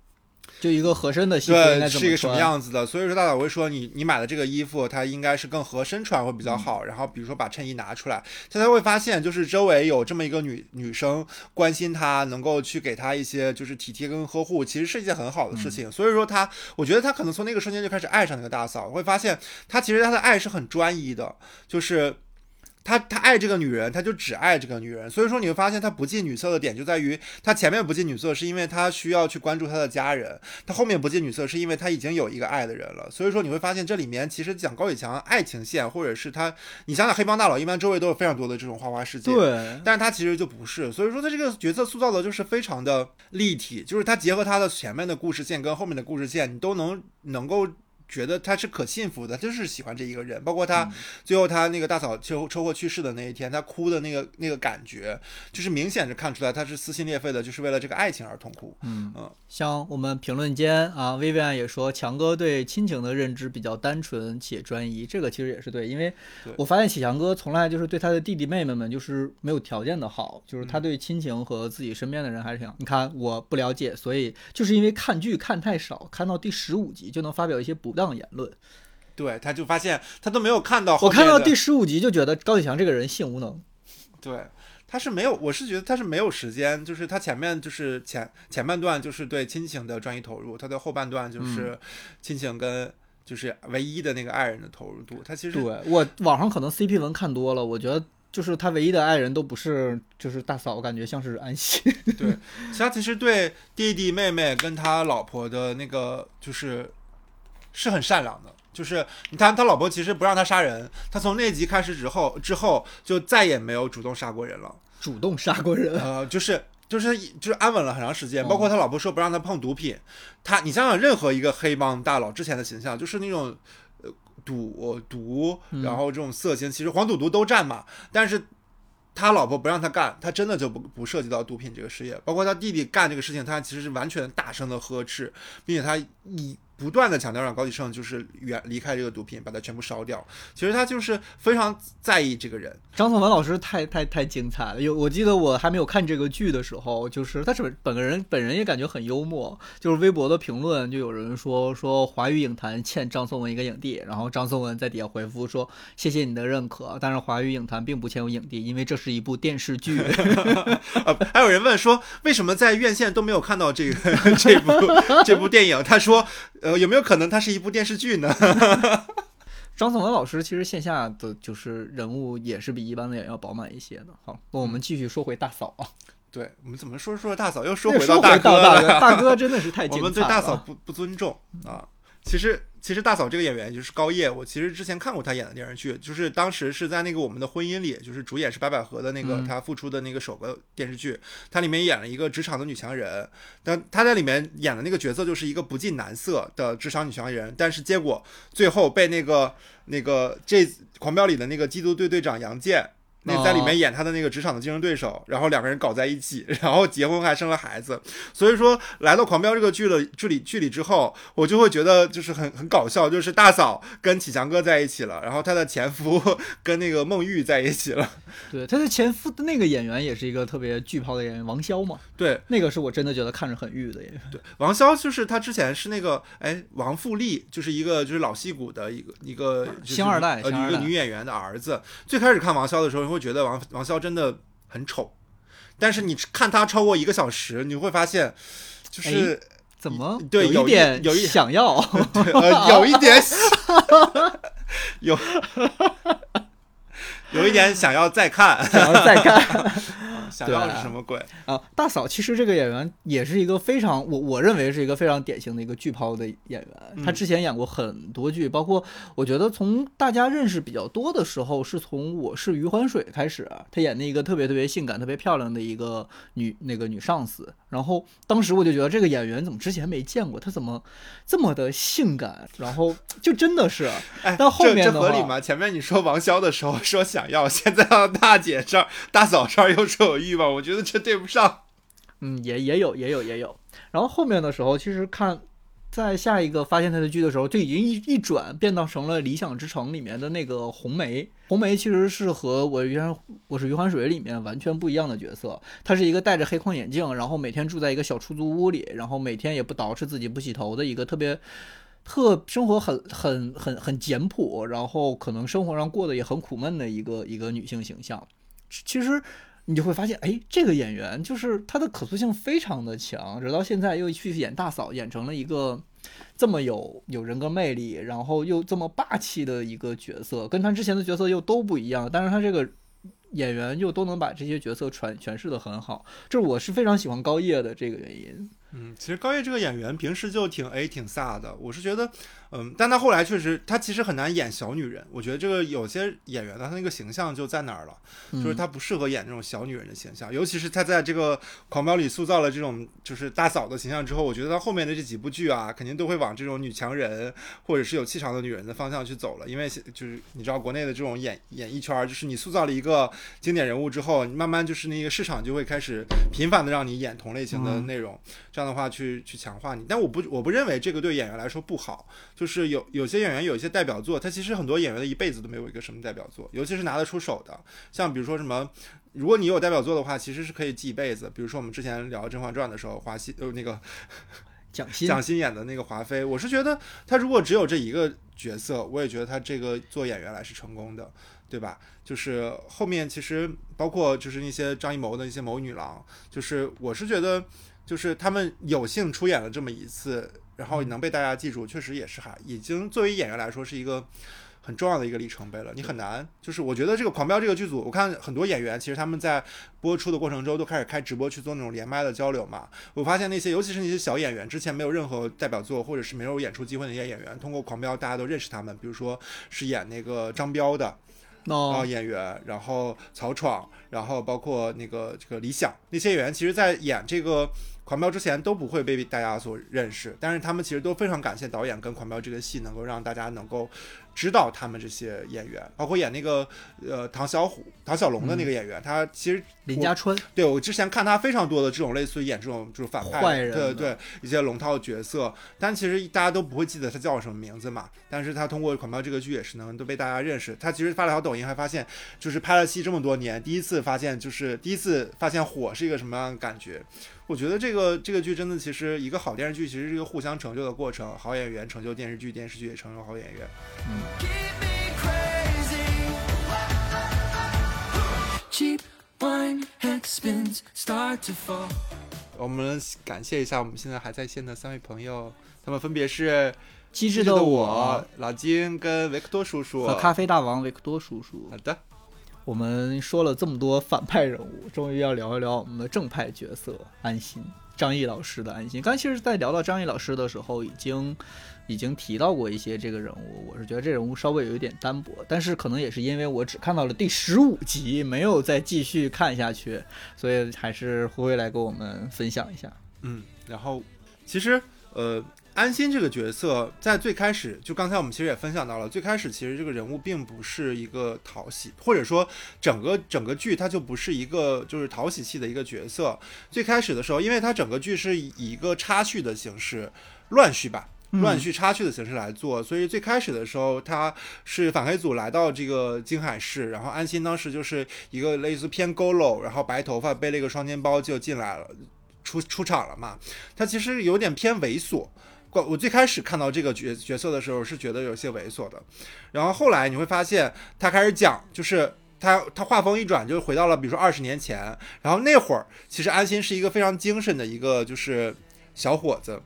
就一个合身的西服对，是一个什么样子的？所以说大嫂会说你你买的这个衣服，它应该是更合身穿会比较好。然后比如说把衬衣拿出来，他才会发现就是周围有这么一个女女生关心他，能够去给他一些就是体贴跟呵护，其实是一件很好的事情。所以说他，我觉得他可能从那个瞬间就开始爱上那个大嫂，会发现他其实他的爱是很专一的，就是。他他爱这个女人，他就只爱这个女人。所以说你会发现他不近女色的点就在于，他前面不近女色是因为他需要去关注他的家人，他后面不近女色是因为他已经有一个爱的人了。所以说你会发现这里面其实讲高以强爱情线，或者是他，你想想黑帮大佬一般周围都有非常多的这种花花世界，对，但是他其实就不是。所以说他这个角色塑造的就是非常的立体，就是他结合他的前面的故事线跟后面的故事线，你都能能够。觉得他是可信服的，就是喜欢这一个人。包括他最后他那个大嫂车车祸去世的那一天，他哭的那个那个感觉，就是明显是看出来他是撕心裂肺的，就是为了这个爱情而痛哭。嗯嗯，像我们评论间啊，Vivian 也说强哥对亲情的认知比较单纯且专一，这个其实也是对，因为我发现启强哥从来就是对他的弟弟妹妹们就是没有条件的好，就是他对亲情和自己身边的人还是挺。你看我不了解，所以就是因为看剧看太少，看到第十五集就能发表一些不。当言论，对，他就发现他都没有看到。我看到第十五集就觉得高启强这个人性无能。对，他是没有，我是觉得他是没有时间，就是他前面就是前前半段就是对亲情的专一投入，他的后半段就是亲情跟就是唯一的那个爱人的投入度。他其实对我网上可能 CP 文看多了，我觉得就是他唯一的爱人都不是就是大嫂，我感觉像是安息。对，他其实对弟弟妹妹跟他老婆的那个就是。是很善良的，就是你看他老婆其实不让他杀人，他从那集开始之后之后就再也没有主动杀过人了。主动杀过人？呃，就是就是就是安稳了很长时间。包括他老婆说不让他碰毒品，他你想想任何一个黑帮大佬之前的形象就是那种呃赌毒，然后这种色情，其实黄赌毒都占嘛。但是他老婆不让他干，他真的就不不涉及到毒品这个事业。包括他弟弟干这个事情，他其实是完全大声的呵斥，并且他以。不断的强调让高启盛就是远离开这个毒品，把它全部烧掉。其实他就是非常在意这个人。张颂文老师太太太精彩了。有我记得我还没有看这个剧的时候，就是他是本个人本人也感觉很幽默。就是微博的评论就有人说说华语影坛欠张颂文一个影帝，然后张颂文在底下回复说谢谢你的认可，但是华语影坛并不欠我影帝，因为这是一部电视剧。还有人问说为什么在院线都没有看到这个 这部这部电影？他说。呃，有没有可能它是一部电视剧呢？张颂文老师其实线下的就是人物也是比一般的演员要饱满一些的。好，那我们继续说回大嫂啊。对我们怎么说说大嫂，又说回到大哥了？大哥真的是太了我们对大嫂不不尊重啊。其实，其实大嫂这个演员就是高叶，我其实之前看过她演的电视剧，就是当时是在那个《我们的婚姻》里，就是主演是白百合的那个她复出的那个首个电视剧，她里面演了一个职场的女强人，但她在里面演的那个角色就是一个不近男色的职场女强人，但是结果最后被那个那个这狂飙里的那个缉毒队队长杨健那在里面演他的那个职场的竞争对手，然后两个人搞在一起，然后结婚还生了孩子。所以说来到《狂飙》这个剧的剧里剧里之后，我就会觉得就是很很搞笑，就是大嫂跟启强哥在一起了，然后他的前夫 跟那个孟玉在一起了。对，他的前夫的那个演员也是一个特别巨炮的演员，王骁嘛。对，那个是我真的觉得看着很玉的演员。对，王骁就是他之前是那个哎王富丽，就是一个就是老戏骨的一个一个星二代，呃一个女演员的儿子。最开始看王骁的时候，你会觉得王王骁真的很丑，但是你看他超过一个小时，你会发现就是怎么？对有一点有一想要，呃有一点 有有一点想要再看，想要再看。想要是什么鬼啊？大嫂其实这个演员也是一个非常我我认为是一个非常典型的一个剧抛的演员。他之前演过很多剧，包括我觉得从大家认识比较多的时候，是从《我是余欢水》开始，他演的一个特别特别性感、特别漂亮的一个女那个女上司。然后当时我就觉得这个演员怎么之前没见过？他怎么这么的性感？然后就真的是，哎，但后面这合理吗？前面你说王骁的时候说想要，现在到大姐这儿、大嫂这儿又说有欲望，我觉得这对不上。嗯，也也有，也有，也有。然后后面的时候，其实看在下一个发现他的剧的时候，就已经一一转变到成了《理想之城》里面的那个红梅。红梅其实是和我余欢我是余欢水里面完全不一样的角色。她是一个戴着黑框眼镜，然后每天住在一个小出租屋里，然后每天也不捯饬自己、不洗头的一个特别特生活很很很很简朴，然后可能生活上过得也很苦闷的一个一个女性形象。其实。你就会发现，哎，这个演员就是她的可塑性非常的强，直到现在又去演大嫂，演成了一个这么有有人格魅力，然后又这么霸气的一个角色，跟他之前的角色又都不一样。但是他这个演员又都能把这些角色传诠释的很好，这我是非常喜欢高叶的这个原因。嗯，其实高叶这个演员平时就挺 A 挺飒的，我是觉得。嗯，但他后来确实，他其实很难演小女人。我觉得这个有些演员的，他那个形象就在哪儿了，就是他不适合演这种小女人的形象。尤其是他在这个《狂飙》里塑造了这种就是大嫂的形象之后，我觉得他后面的这几部剧啊，肯定都会往这种女强人或者是有气场的女人的方向去走了。因为就是你知道，国内的这种演演艺圈，就是你塑造了一个经典人物之后，你慢慢就是那个市场就会开始频繁的让你演同类型的内容，这样的话去去强化你。但我不我不认为这个对演员来说不好，就。是有有些演员有一些代表作，他其实很多演员的一辈子都没有一个什么代表作，尤其是拿得出手的，像比如说什么，如果你有代表作的话，其实是可以记一辈子。比如说我们之前聊《甄嬛传》的时候，华西呃那个蒋欣 蒋欣演的那个华妃，我是觉得他如果只有这一个角色，我也觉得他这个做演员来是成功的，对吧？就是后面其实包括就是那些张艺谋的一些谋女郎，就是我是觉得就是他们有幸出演了这么一次。然后能被大家记住，确实也是哈，已经作为演员来说是一个很重要的一个里程碑了。你很难，就是我觉得这个《狂飙》这个剧组，我看很多演员其实他们在播出的过程中都开始开直播去做那种连麦的交流嘛。我发现那些尤其是那些小演员，之前没有任何代表作或者是没有演出机会的一些演员，通过《狂飙》大家都认识他们。比如说是演那个张彪的哦演员，然后曹闯，然后包括那个这个李想那些演员，其实在演这个。狂飙之前都不会被大家所认识，但是他们其实都非常感谢导演跟狂飙这个戏能够让大家能够。知道他们这些演员，包括演那个呃唐小虎、唐小龙的那个演员，他其实林家春，对我之前看他非常多的这种类似于演这种就是反派坏人，对对一些龙套角色，但其实大家都不会记得他叫什么名字嘛。但是他通过《狂飙》这个剧也是能都被大家认识。他其实发了条抖音，还发现就是拍了戏这么多年，第一次发现就是第一次发现火是一个什么样的感觉。我觉得这个这个剧真的其实一个好电视剧其实是一个互相成就的过程，好演员成就电视剧，电视剧也成就好演员。嗯。我们感谢一下我们现在还在线的三位朋友，他们分别是机智的我、老金跟维克多叔叔和咖啡大王维克多叔叔。好的，我们说了这么多反派人物，终于要聊一聊我们的正派角色安心。张译老师的安心。刚其实，在聊到张译老师的时候，已经已经提到过一些这个人物。我是觉得这人物稍微有一点单薄，但是可能也是因为我只看到了第十五集，没有再继续看下去，所以还是灰灰来跟我们分享一下。嗯，然后其实呃，安心这个角色在最开始，就刚才我们其实也分享到了，最开始其实这个人物并不是一个讨喜，或者说整个整个剧它就不是一个就是讨喜戏的一个角色。最开始的时候，因为它整个剧是以一个插叙的形式，乱序吧。乱序插叙的形式来做，所以最开始的时候，他是反黑组来到这个京海市，然后安心当时就是一个类似偏佝偻，然后白头发，背了一个双肩包就进来了，出出场了嘛。他其实有点偏猥琐，我我最开始看到这个角角色的时候是觉得有些猥琐的，然后后来你会发现他开始讲，就是他他画风一转，就回到了比如说二十年前，然后那会儿其实安心是一个非常精神的一个就是小伙子。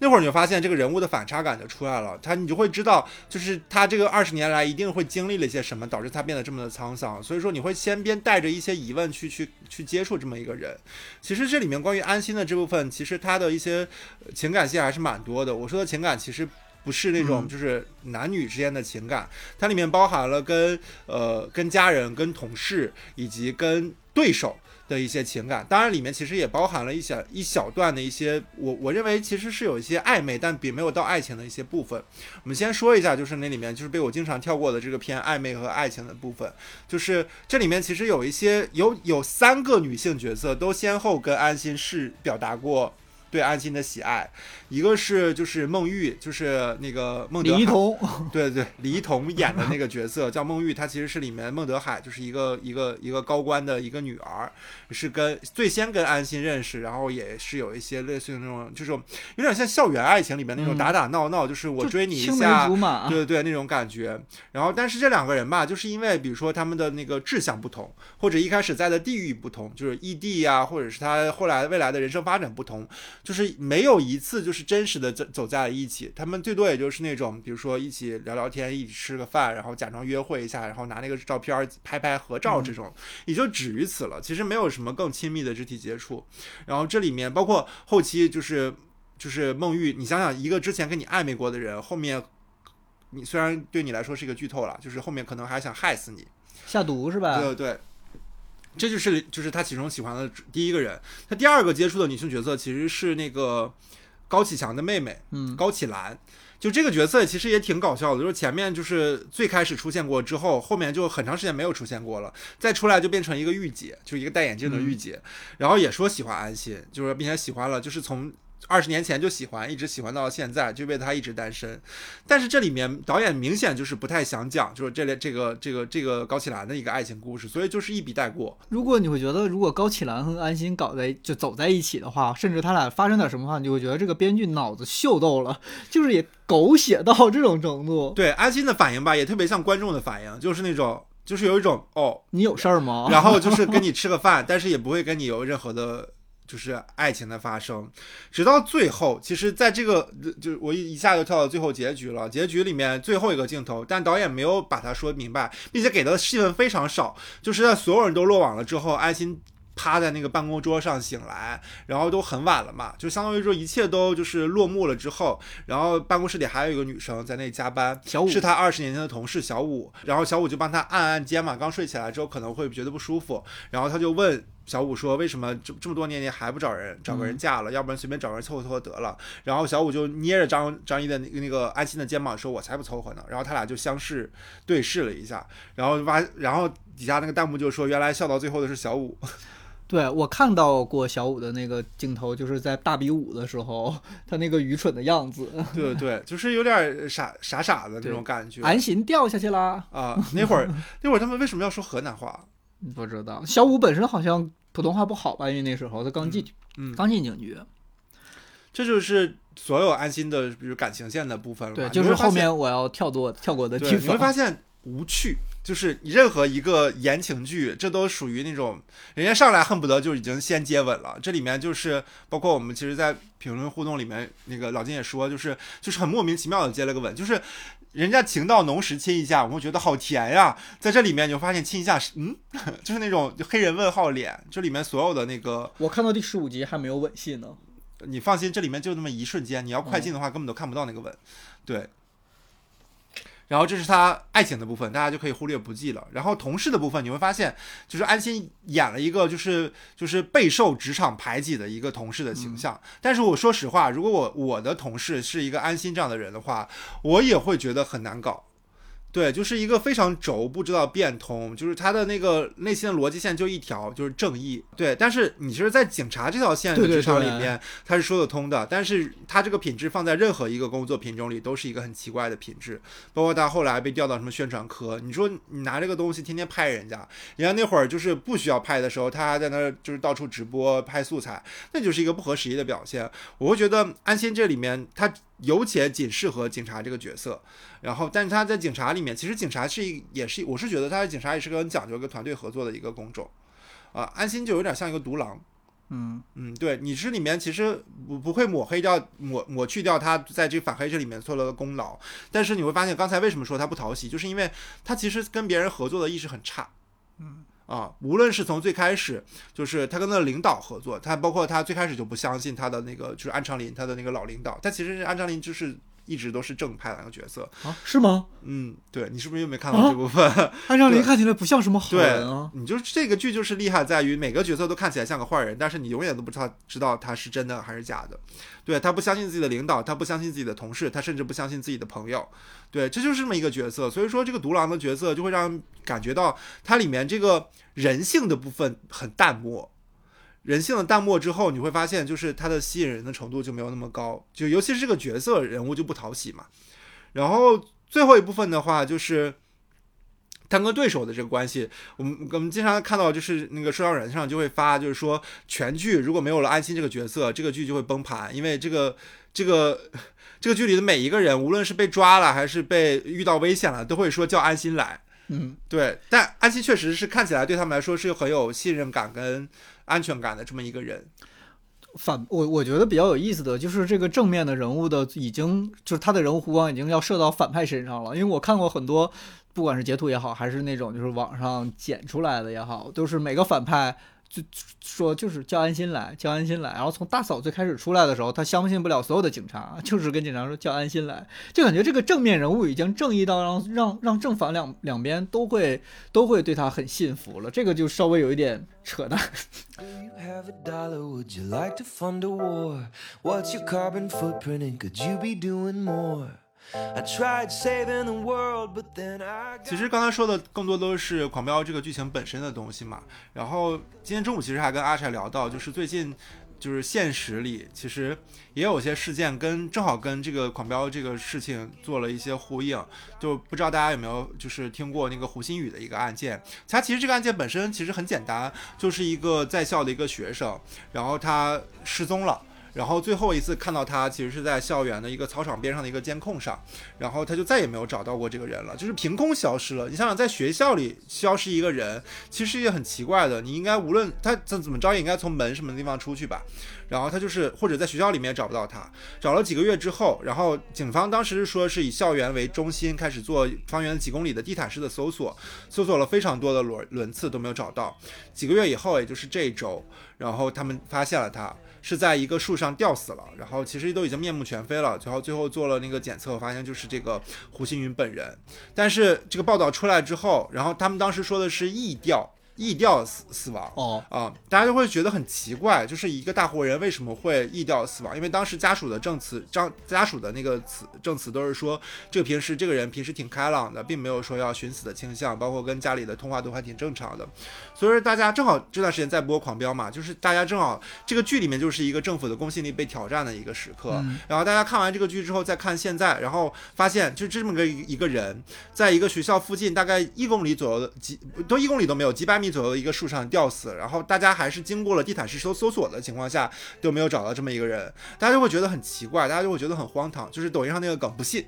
那会儿你就发现这个人物的反差感就出来了，他你就会知道，就是他这个二十年来一定会经历了一些什么，导致他变得这么的沧桑。所以说你会先边带着一些疑问去去去接触这么一个人。其实这里面关于安心的这部分，其实他的一些情感线还是蛮多的。我说的情感其实不是那种就是男女之间的情感，它里面包含了跟呃跟家人、跟同事以及跟对手。的一些情感，当然里面其实也包含了一小一小段的一些，我我认为其实是有一些暧昧，但并没有到爱情的一些部分。我们先说一下，就是那里面就是被我经常跳过的这个偏暧昧和爱情的部分，就是这里面其实有一些有有三个女性角色都先后跟安心是表达过。对安心的喜爱，一个是就是孟玉，就是那个孟德李一桐，对对，李一桐演的那个角色叫孟玉，她其实是里面孟德海就是一个一个一个高官的一个女儿，是跟最先跟安心认识，然后也是有一些类似于那种，就是有点像校园爱情里面那种打打闹闹，就是我追你一下，对对对那种感觉。然后但是这两个人吧，就是因为比如说他们的那个志向不同，或者一开始在的地域不同，就是异地呀，或者是他后来未来的人生发展不同。就是没有一次就是真实的走走在了一起，他们最多也就是那种，比如说一起聊聊天，一起吃个饭，然后假装约会一下，然后拿那个照片拍拍合照这种，也就止于此了。其实没有什么更亲密的肢体接触。然后这里面包括后期就是就是孟玉，你想想一个之前跟你暧昧过的人，后面你虽然对你来说是一个剧透了，就是后面可能还想害死你，下毒是吧？对对。这就是就是他其中喜欢的第一个人，他第二个接触的女性角色其实是那个高启强的妹妹，嗯，高启兰。就这个角色其实也挺搞笑的，就是前面就是最开始出现过之后，后面就很长时间没有出现过了，再出来就变成一个御姐，就一个戴眼镜的御姐，然后也说喜欢安心，就是并且喜欢了，就是从。二十年前就喜欢，一直喜欢到现在，就为他一直单身。但是这里面导演明显就是不太想讲，就是这类这个这个这个高启兰的一个爱情故事，所以就是一笔带过。如果你会觉得，如果高启兰和安心搞在就走在一起的话，甚至他俩发生点什么话，你就会觉得这个编剧脑子秀逗了，就是也狗血到这种程度。对安心的反应吧，也特别像观众的反应，就是那种就是有一种哦，你有事儿吗？然后就是跟你 吃个饭，但是也不会跟你有任何的。就是爱情的发生，直到最后，其实在这个就我一一下就跳到最后结局了。结局里面最后一个镜头，但导演没有把它说明白，并且给的戏份非常少。就是在所有人都落网了之后，安心趴在那个办公桌上醒来，然后都很晚了嘛，就相当于说一切都就是落幕了之后，然后办公室里还有一个女生在那加班，小五是他二十年前的同事小五，然后小五就帮他按按肩嘛，刚睡起来之后可能会觉得不舒服，然后他就问。小五说：“为什么这这么多年你还不找人找个人嫁了？要不然随便找个人凑合凑合得了。”然后小五就捏着张张一的那个那个安心的肩膀说：“我才不凑合呢。”然后他俩就相视对视了一下，然后挖，然后底下那个弹幕就说：“原来笑到最后的是小五。”对我看到过小五的那个镜头，就是在大比武的时候，他那个愚蠢的样子。对对，就是有点傻傻傻的那种感觉。安心掉下去啦啊！那会儿 那会儿他们为什么要说河南话？不知道。小五本身好像。普通话不好吧？因为那时候他刚进，嗯，刚进警局。这就是所有安心的，比如感情线的部分了。对，就是后面我要跳过跳过的地方。你会发现无趣，就是任何一个言情剧，这都属于那种人家上来恨不得就已经先接吻了。这里面就是包括我们其实，在评论互动里面，那个老金也说，就是就是很莫名其妙的接了个吻，就是。人家情到浓时亲一下，我会觉得好甜呀。在这里面，你就发现亲一下是，嗯，就是那种黑人问号脸。这里面所有的那个，我看到第十五集还没有吻戏呢。你放心，这里面就那么一瞬间，你要快进的话，根本都看不到那个吻。对。然后这是他爱情的部分，大家就可以忽略不计了。然后同事的部分，你会发现，就是安心演了一个就是就是备受职场排挤的一个同事的形象。但是我说实话，如果我我的同事是一个安心这样的人的话，我也会觉得很难搞。对，就是一个非常轴，不知道变通，就是他的那个内心的逻辑线就一条，就是正义。对，但是你其实，在警察这条线的职场里面，他是说得通的。但是他这个品质放在任何一个工作品种里，都是一个很奇怪的品质。包括他后来被调到什么宣传科，你说你拿这个东西天天拍人家，人家那会儿就是不需要拍的时候，他还在那儿就是到处直播拍素材，那就是一个不合时宜的表现。我会觉得安心这里面他。有且仅适合警察这个角色，然后，但是他在警察里面，其实警察是一，也是，我是觉得他的警察也是个很讲究一个团队合作的一个工种，啊，安心就有点像一个独狼，嗯。嗯，对，你是里面其实不不会抹黑掉抹抹去掉他在这反黑这里面做了的功劳，但是你会发现刚才为什么说他不讨喜，就是因为他其实跟别人合作的意识很差，嗯。啊，无论是从最开始，就是他跟他的领导合作，他包括他最开始就不相信他的那个，就是安长林，他的那个老领导，他其实安长林就是。一直都是正派的那个角色啊？是吗？嗯，对你是不是又没看到这部分？安长林看起来不像什么好人啊。你就是这个剧就是厉害在于每个角色都看起来像个坏人，但是你永远都不知道知道他是真的还是假的。对他不相信自己的领导，他不相信自己的同事，他甚至不相信自己的朋友。对，这就是这么一个角色。所以说这个独狼的角色就会让人感觉到它里面这个人性的部分很淡漠。人性的淡漠之后，你会发现，就是它的吸引人的程度就没有那么高，就尤其是这个角色人物就不讨喜嘛。然后最后一部分的话，就是他跟对手的这个关系，我们我们经常看到，就是那个社交软件上就会发，就是说全剧如果没有了安心这个角色，这个剧就会崩盘，因为这个这个这个剧里的每一个人，无论是被抓了还是被遇到危险了，都会说叫安心来。嗯，对，但安心确实是看起来对他们来说是很有信任感跟。安全感的这么一个人，反我我觉得比较有意思的就是这个正面的人物的已经就是他的人物弧光已经要射到反派身上了，因为我看过很多，不管是截图也好，还是那种就是网上剪出来的也好，都是每个反派。就说就是叫安心来，叫安心来。然后从大嫂最开始出来的时候，她相信不了所有的警察，就是跟警察说叫安心来，就感觉这个正面人物已经正义到让让让正反两两边都会都会对他很信服了，这个就稍微有一点扯淡。其实刚才说的更多都是《狂飙》这个剧情本身的东西嘛。然后今天中午其实还跟阿柴聊到，就是最近就是现实里其实也有些事件跟正好跟这个《狂飙》这个事情做了一些呼应。就不知道大家有没有就是听过那个胡鑫宇的一个案件？他其实这个案件本身其实很简单，就是一个在校的一个学生，然后他失踪了。然后最后一次看到他，其实是在校园的一个操场边上的一个监控上，然后他就再也没有找到过这个人了，就是凭空消失了。你想想，在学校里消失一个人，其实也很奇怪的。你应该无论他怎怎么着，也应该从门什么地方出去吧。然后他就是或者在学校里面找不到他，找了几个月之后，然后警方当时说是以校园为中心开始做方圆几公里的地毯式的搜索，搜索了非常多的轮轮次都没有找到。几个月以后，也就是这一周，然后他们发现了他。是在一个树上吊死了，然后其实都已经面目全非了。最后最后做了那个检测，发现就是这个胡星云本人。但是这个报道出来之后，然后他们当时说的是异调。异调死死亡哦啊，大家就会觉得很奇怪，就是一个大活人为什么会异调死亡？因为当时家属的证词，张家属的那个词证词都是说，这个平时这个人平时挺开朗的，并没有说要寻死的倾向，包括跟家里的通话都还挺正常的。所以说大家正好这段时间在播《狂飙》嘛，就是大家正好这个剧里面就是一个政府的公信力被挑战的一个时刻。然后大家看完这个剧之后再看现在，然后发现就这么个一个人，在一个学校附近大概一公里左右的几都一公里都没有几百米。左右的一个树上吊死，然后大家还是经过了地毯式搜搜索的情况下都没有找到这么一个人，大家就会觉得很奇怪，大家就会觉得很荒唐。就是抖音上那个梗，不信，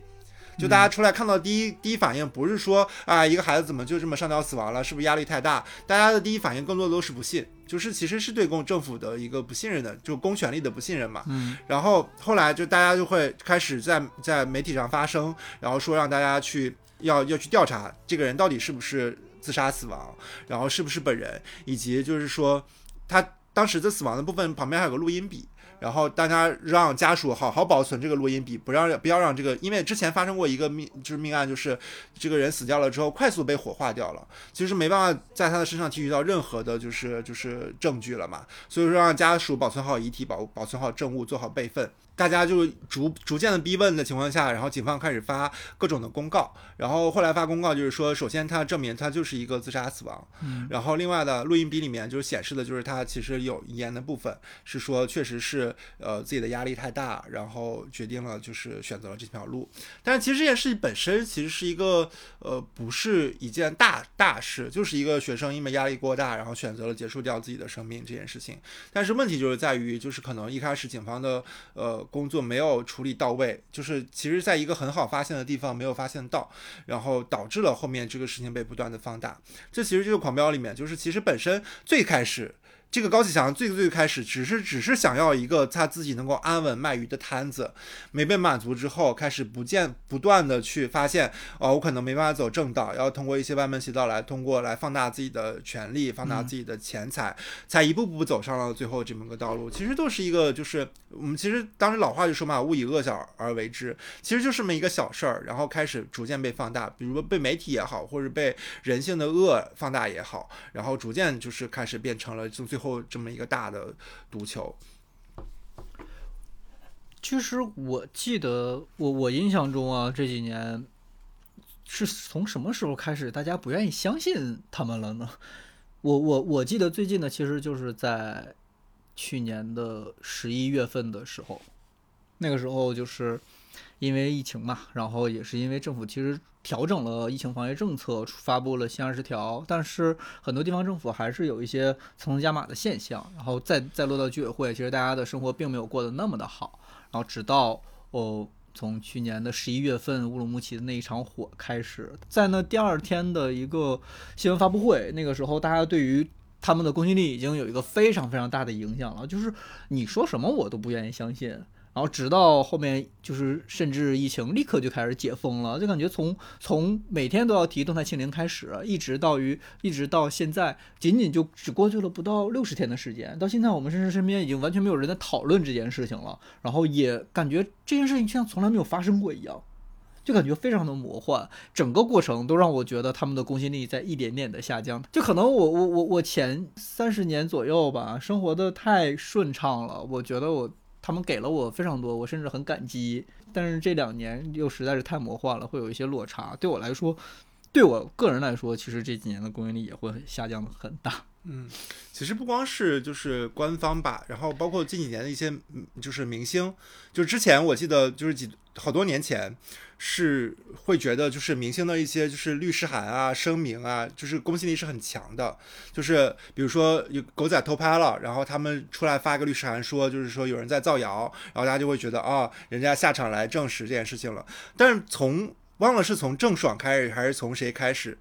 就大家出来看到第一第一反应不是说啊一个孩子怎么就这么上吊死亡了，是不是压力太大？大家的第一反应更多的都是不信，就是其实是对公政府的一个不信任的，就公权力的不信任嘛。嗯。然后后来就大家就会开始在在媒体上发声，然后说让大家去要要去调查这个人到底是不是。自杀死亡，然后是不是本人，以及就是说他当时的死亡的部分旁边还有个录音笔，然后大家让家属好好保存这个录音笔，不让不要让这个，因为之前发生过一个命就是命案，就是这个人死掉了之后快速被火化掉了，其实没办法在他的身上提取到任何的就是就是证据了嘛，所以说让家属保存好遗体，保保存好证物，做好备份。大家就逐逐渐的逼问的情况下，然后警方开始发各种的公告，然后后来发公告就是说，首先他证明他就是一个自杀死亡，嗯。然后另外的录音笔里面就是显示的就是他其实有遗言的部分是说确实是呃自己的压力太大，然后决定了就是选择了这条路，但是其实这件事情本身其实是一个呃不是一件大大事，就是一个学生因为压力过大，然后选择了结束掉自己的生命这件事情，但是问题就是在于就是可能一开始警方的呃工作没有处理到位，就是其实在一个很好发现的地方没有发现到，然后导致了后面这个事情被不断的放大。这其实就是狂飙里面，就是其实本身最开始。这个高启强最最开始只是只是想要一个他自己能够安稳卖鱼的摊子，没被满足之后，开始不见不断的去发现，哦，我可能没办法走正道，要通过一些歪门邪道来通过来放大自己的权利，放大自己的钱财，才一步步走上了最后这么个道路。其实都是一个就是我们其实当时老话就说嘛，勿以恶小而为之，其实就这么一个小事儿，然后开始逐渐被放大，比如说被媒体也好，或者被人性的恶放大也好，然后逐渐就是开始变成了就最后这么一个大的毒球。其实我记得，我我印象中啊，这几年是从什么时候开始大家不愿意相信他们了呢？我我我记得最近呢其实就是在去年的十一月份的时候，那个时候就是因为疫情嘛，然后也是因为政府其实调整了疫情防疫政策，发布了新二十条，但是很多地方政府还是有一些层层加码的现象，然后再再落到居委会，其实大家的生活并没有过得那么的好。然后直到哦，从去年的十一月份乌鲁木齐的那一场火开始，在那第二天的一个新闻发布会，那个时候大家对于他们的公信力已经有一个非常非常大的影响了，就是你说什么我都不愿意相信。然后直到后面就是甚至疫情立刻就开始解封了，就感觉从从每天都要提动态清零开始，一直到于一直到现在，仅仅就只过去了不到六十天的时间，到现在我们甚至身边已经完全没有人在讨论这件事情了，然后也感觉这件事情就像从来没有发生过一样。就感觉非常的魔幻，整个过程都让我觉得他们的公信力在一点点的下降。就可能我我我我前三十年左右吧，生活的太顺畅了，我觉得我他们给了我非常多，我甚至很感激。但是这两年又实在是太魔幻了，会有一些落差。对我来说，对我个人来说，其实这几年的公信力也会下降的很大。嗯，其实不光是就是官方吧，然后包括近几年的一些就是明星，就之前我记得就是几好多年前是会觉得就是明星的一些就是律师函啊、声明啊，就是公信力是很强的。就是比如说有狗仔偷拍了，然后他们出来发一个律师函说，就是说有人在造谣，然后大家就会觉得啊、人家下场来证实这件事情了。但是从忘了是从郑爽开始还是从谁开始。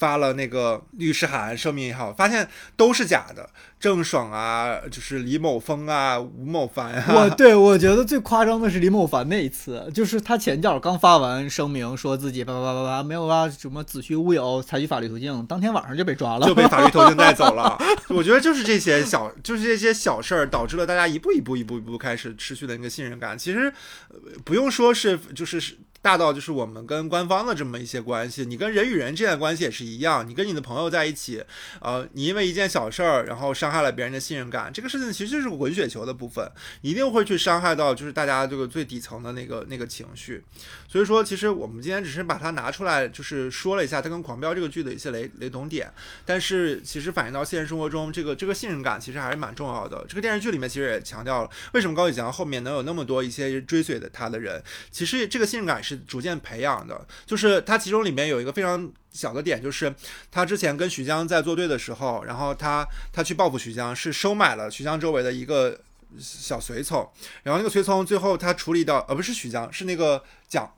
发了那个律师函声明也好，发现都是假的。郑爽啊，就是李某峰啊，吴某凡啊，我对我觉得最夸张的是李某凡那一次，就是他前脚刚发完声明，说自己叭叭叭叭叭没有啊什么子虚乌有，采取法律途径，当天晚上就被抓了，就被法律途径带走了。我觉得就是这些小，就是这些小事儿，导致了大家一步一步、一步一步开始失去的那个信任感。其实，呃不用说是就是大到就是我们跟官方的这么一些关系，你跟人与人之间的关系也是一样。你跟你的朋友在一起，呃，你因为一件小事儿，然后伤害了别人的信任感，这个事情其实就是滚雪球的部分，一定会去伤害到就是大家这个最底层的那个那个情绪。所以说，其实我们今天只是把它拿出来，就是说了一下它跟《狂飙》这个剧的一些雷雷同点，但是其实反映到现实生活中，这个这个信任感其实还是蛮重要的。这个电视剧里面其实也强调了，为什么高启强后面能有那么多一些追随的他的人，其实这个信任感是是逐渐培养的。就是他其中里面有一个非常小的点，就是他之前跟徐江在作对的时候，然后他他去报复徐江，是收买了徐江周围的一个小随从，然后那个随从最后他处理到，呃，不是徐江，是那个蒋。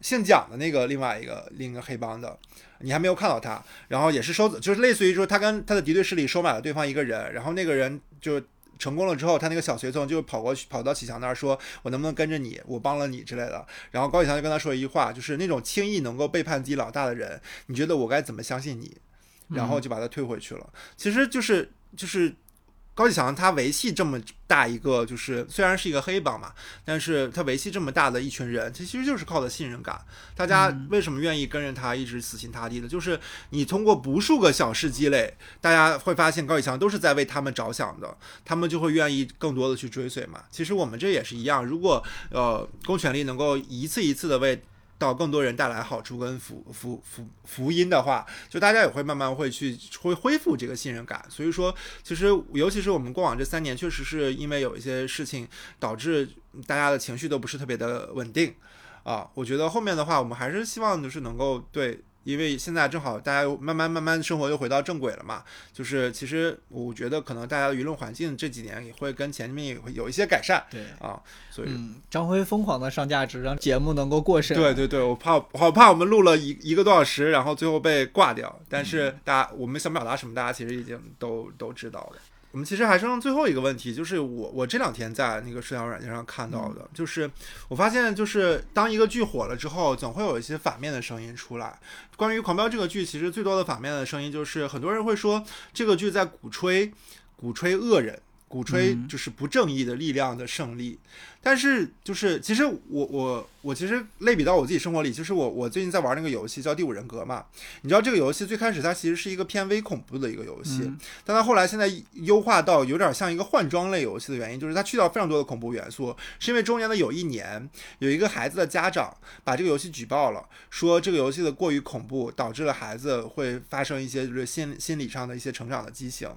姓蒋的那个另外一个另一个黑帮的，你还没有看到他，然后也是收，就是类似于说他跟他的敌对势力收买了对方一个人，然后那个人就成功了之后，他那个小随从就跑过去跑到启强那儿说，我能不能跟着你，我帮了你之类的，然后高启强就跟他说一句话，就是那种轻易能够背叛自己老大的人，你觉得我该怎么相信你？然后就把他退回去了。其实就是就是。高启强他维系这么大一个，就是虽然是一个黑帮嘛，但是他维系这么大的一群人，他其实就是靠的信任感。大家为什么愿意跟着他一直死心塌地的？就是你通过不数个小事积累，大家会发现高启强都是在为他们着想的，他们就会愿意更多的去追随嘛。其实我们这也是一样，如果呃公权力能够一次一次的为到更多人带来好处跟福福福福音的话，就大家也会慢慢会去会恢复这个信任感。所以说，其实尤其是我们过往这三年，确实是因为有一些事情导致大家的情绪都不是特别的稳定啊。我觉得后面的话，我们还是希望就是能够对。因为现在正好大家又慢慢慢慢生活又回到正轨了嘛，就是其实我觉得可能大家的舆论环境这几年也会跟前面也会有一些改善，对啊，所以张辉疯狂的上价值，让节目能够过审。对对对，我怕好怕我们录了一一个多小时，然后最后被挂掉。但是大家我们想表达什么，大家其实已经都都知道了。我们其实还剩最后一个问题，就是我我这两天在那个社交软件上看到的，就是我发现，就是当一个剧火了之后，总会有一些反面的声音出来。关于《狂飙》这个剧，其实最多的反面的声音就是很多人会说这个剧在鼓吹鼓吹恶人。鼓吹就是不正义的力量的胜利，但是就是其实我我我其实类比到我自己生活里，就是我我最近在玩那个游戏叫《第五人格》嘛，你知道这个游戏最开始它其实是一个偏微恐怖的一个游戏，但它后来现在优化到有点像一个换装类游戏的原因，就是它去掉非常多的恐怖元素，是因为中间的有一年有一个孩子的家长把这个游戏举报了，说这个游戏的过于恐怖，导致了孩子会发生一些就是心心理上的一些成长的畸形。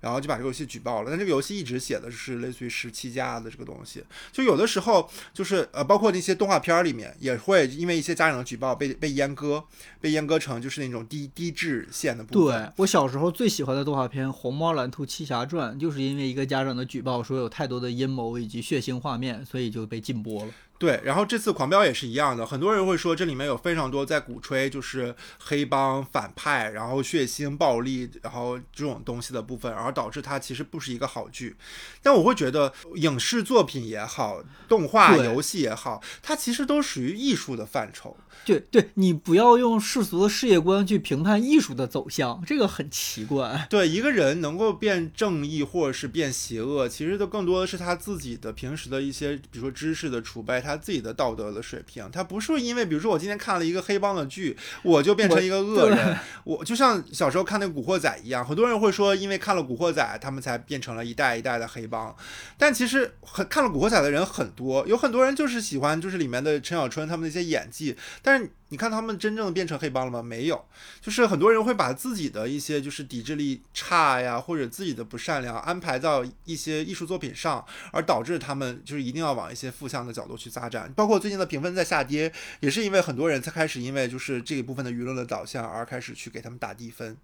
然后就把这个游戏举报了，但这个游戏一直写的是类似于十七加的这个东西，就有的时候就是呃，包括那些动画片里面也会因为一些家长的举报被被阉割，被阉割成就是那种低低质线的部分。对我小时候最喜欢的动画片《虹猫蓝兔七侠传》，就是因为一个家长的举报说有太多的阴谋以及血腥画面，所以就被禁播了。对，然后这次狂飙也是一样的，很多人会说这里面有非常多在鼓吹就是黑帮反派，然后血腥暴力，然后这种东西的部分，而导致它其实不是一个好剧。但我会觉得影视作品也好，动画、游戏也好，它其实都属于艺术的范畴。对对，你不要用世俗的世界观去评判艺术的走向，这个很奇怪。对，一个人能够变正义或者是变邪恶，其实都更多的是他自己的平时的一些，比如说知识的储备，他自己的道德的水平。他不是因为，比如说我今天看了一个黑帮的剧，我就变成一个恶人。我就像小时候看那个《古惑仔》一样，很多人会说，因为看了《古惑仔》，他们才变成了一代一代的黑帮。但其实很看了《古惑仔》的人很多，有很多人就是喜欢就是里面的陈小春他们那些演技，但是。你看他们真正变成黑帮了吗？没有，就是很多人会把自己的一些就是抵制力差呀，或者自己的不善良安排到一些艺术作品上，而导致他们就是一定要往一些负向的角度去发展。包括最近的评分在下跌，也是因为很多人才开始因为就是这一部分的舆论的导向而开始去给他们打低分。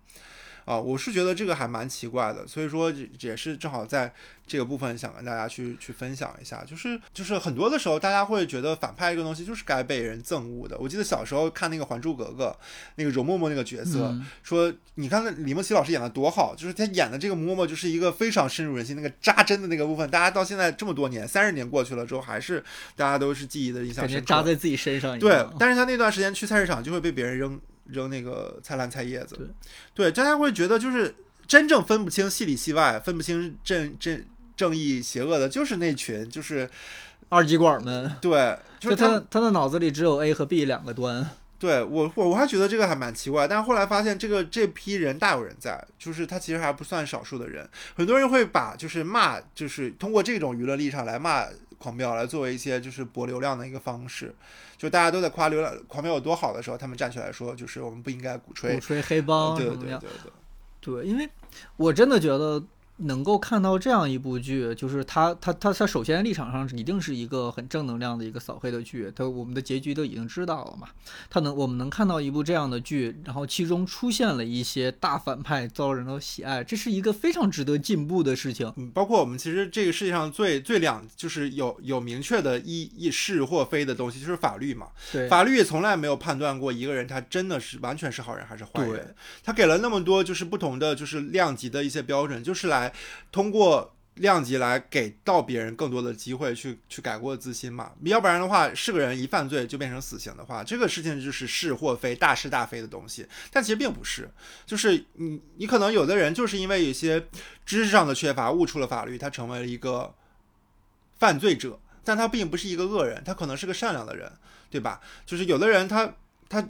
啊，我是觉得这个还蛮奇怪的，所以说也是正好在这个部分想跟大家去去分享一下，就是就是很多的时候大家会觉得反派这个东西就是该被人憎恶的。我记得小时候看那个《还珠格格》，那个容嬷嬷那个角色，说你看那李梦琪老师演的多好，就是她演的这个嬷嬷就是一个非常深入人心，那个扎针的那个部分，大家到现在这么多年，三十年过去了之后，还是大家都是记忆的印象深刻，扎在自己身上。对，但是他那段时间去菜市场就会被别人扔扔那个菜篮菜叶子，对，大家会觉得就是。真正分不清戏里戏外、分不清正正正义邪恶的，就是那群就是二极管们。对，就是他他的脑子里只有 A 和 B 两个端。对我我我还觉得这个还蛮奇怪，但是后来发现这个这批人大有人在，就是他其实还不算少数的人。很多人会把就是骂，就是通过这种舆论立场来骂狂飙，来作为一些就是博流量的一个方式。就大家都在夸流量狂飙有多好的时候，他们站起来说，就是我们不应该鼓吹鼓吹黑帮对对对对。对，因为我真的觉得。能够看到这样一部剧，就是他他他他首先立场上一定是一个很正能量的一个扫黑的剧，他我们的结局都已经知道了嘛。他能我们能看到一部这样的剧，然后其中出现了一些大反派遭人的喜爱，这是一个非常值得进步的事情。嗯，包括我们其实这个世界上最最两就是有有明确的一一是或非的东西，就是法律嘛。对，法律也从来没有判断过一个人他真的是完全是好人还是坏人。他给了那么多就是不同的就是量级的一些标准，就是来。通过量级来给到别人更多的机会去去改过自新嘛，要不然的话，是个人一犯罪就变成死刑的话，这个事情就是是或非、大是大非的东西。但其实并不是，就是你你可能有的人就是因为有些知识上的缺乏误触了法律，他成为了一个犯罪者，但他并不是一个恶人，他可能是个善良的人，对吧？就是有的人他。他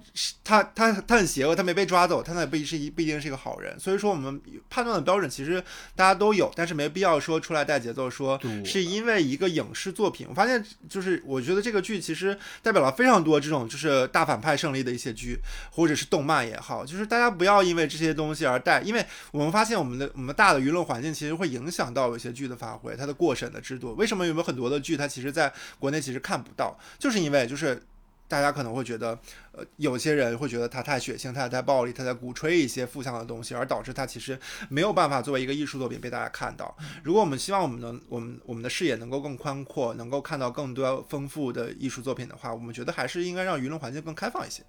他他他很邪恶，他没被抓走，他那也不是一不一定是一个好人。所以说，我们判断的标准其实大家都有，但是没必要说出来带节奏，说是因为一个影视作品。我发现，就是我觉得这个剧其实代表了非常多这种就是大反派胜利的一些剧，或者是动漫也好，就是大家不要因为这些东西而带，因为我们发现我们的我们大的舆论环境其实会影响到有些剧的发挥，它的过审的制度。为什么有没有很多的剧它其实在国内其实看不到，就是因为就是。大家可能会觉得，呃，有些人会觉得它太血腥、太太暴力、他在鼓吹一些负向的东西，而导致它其实没有办法作为一个艺术作品被大家看到。如果我们希望我们能，我们我们的视野能够更宽阔，能够看到更多丰富的艺术作品的话，我们觉得还是应该让舆论环境更开放一些。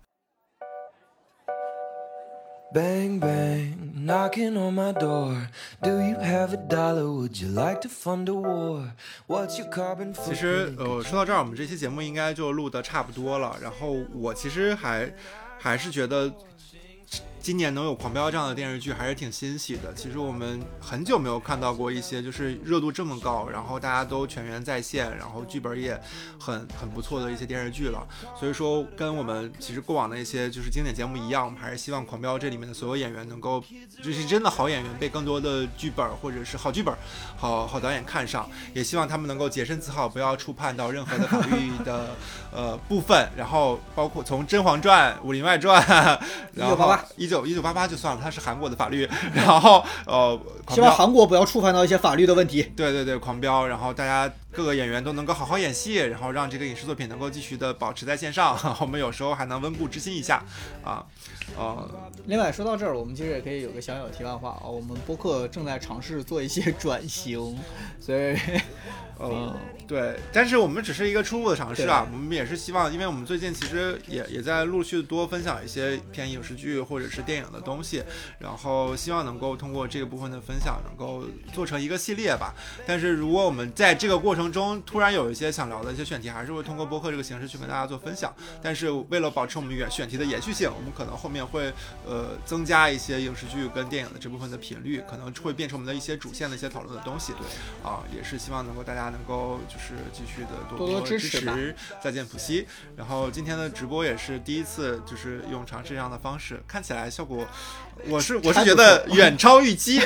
Bang bang, knocking on my door. Do you have a dollar? Would you like to fund a war? What's your carbon? for？其实呃，说到这儿，我们这期节目应该就录的差不多了。然后，我其实还还是觉得。今年能有《狂飙》这样的电视剧还是挺欣喜的。其实我们很久没有看到过一些就是热度这么高，然后大家都全员在线，然后剧本也很很不错的一些电视剧了。所以说，跟我们其实过往的一些就是经典节目一样，我们还是希望《狂飙》这里面的所有演员能够就是真的好演员被更多的剧本或者是好剧本、好好导演看上，也希望他们能够洁身自好，不要触犯到任何的法律的 呃部分。然后包括从《甄嬛传》《武林外传》，然后一九。一九八八就算了，它是韩国的法律。然后，呃，希望韩国不要触犯到一些法律的问题。对对对，狂飙，然后大家各个演员都能够好好演戏，然后让这个影视作品能够继续的保持在线上。我们有时候还能温故知新一下，啊，呃。另外说到这儿，我们其实也可以有个小小题外话啊，我们播客正在尝试做一些 转型，所以。嗯，对，但是我们只是一个初步的尝试啊，我们也是希望，因为我们最近其实也也在陆续多分享一些偏影视剧或者是电影的东西，然后希望能够通过这个部分的分享，能够做成一个系列吧。但是如果我们在这个过程中突然有一些想聊的一些选题，还是会通过播客这个形式去跟大家做分享。但是为了保持我们选选题的延续性，我们可能后面会呃增加一些影视剧跟电影的这部分的频率，可能会变成我们的一些主线的一些讨论的东西。对，啊，也是希望能够大家。能够就是继续的多多支持，再见普西。然后今天的直播也是第一次，就是用尝试这样的方式，看起来效果。我是我是觉得远超预期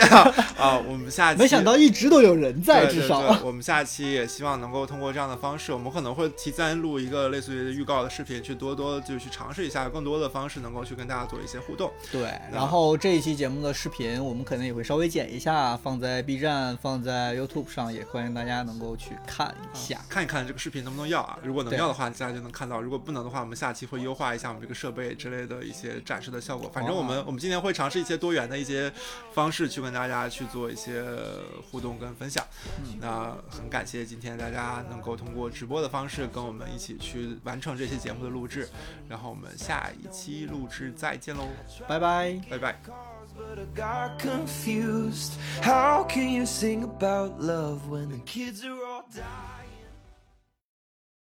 啊！我们下期没想到一直都有人在，至少我们下期也希望能够通过这样的方式，我们可能会提前录一个类似于预告的视频，去多多就去尝试一下更多的方式，能够去跟大家做一些互动。对，然后这一期节目的视频，我们可能也会稍微剪一下，放在 B 站、放在 YouTube 上，也欢迎大家能够去看一下，看一看这个视频能不能要啊？如果能要的话，大家就能看到；如果不能的话，我们下期会优化一下我们这个设备之类的一些展示的效果。反正我们我们今天会。尝试一些多元的一些方式去跟大家去做一些互动跟分享。那很感谢今天大家能够通过直播的方式跟我们一起去完成这期节目的录制。然后我们下一期录制再见喽，拜拜，拜拜。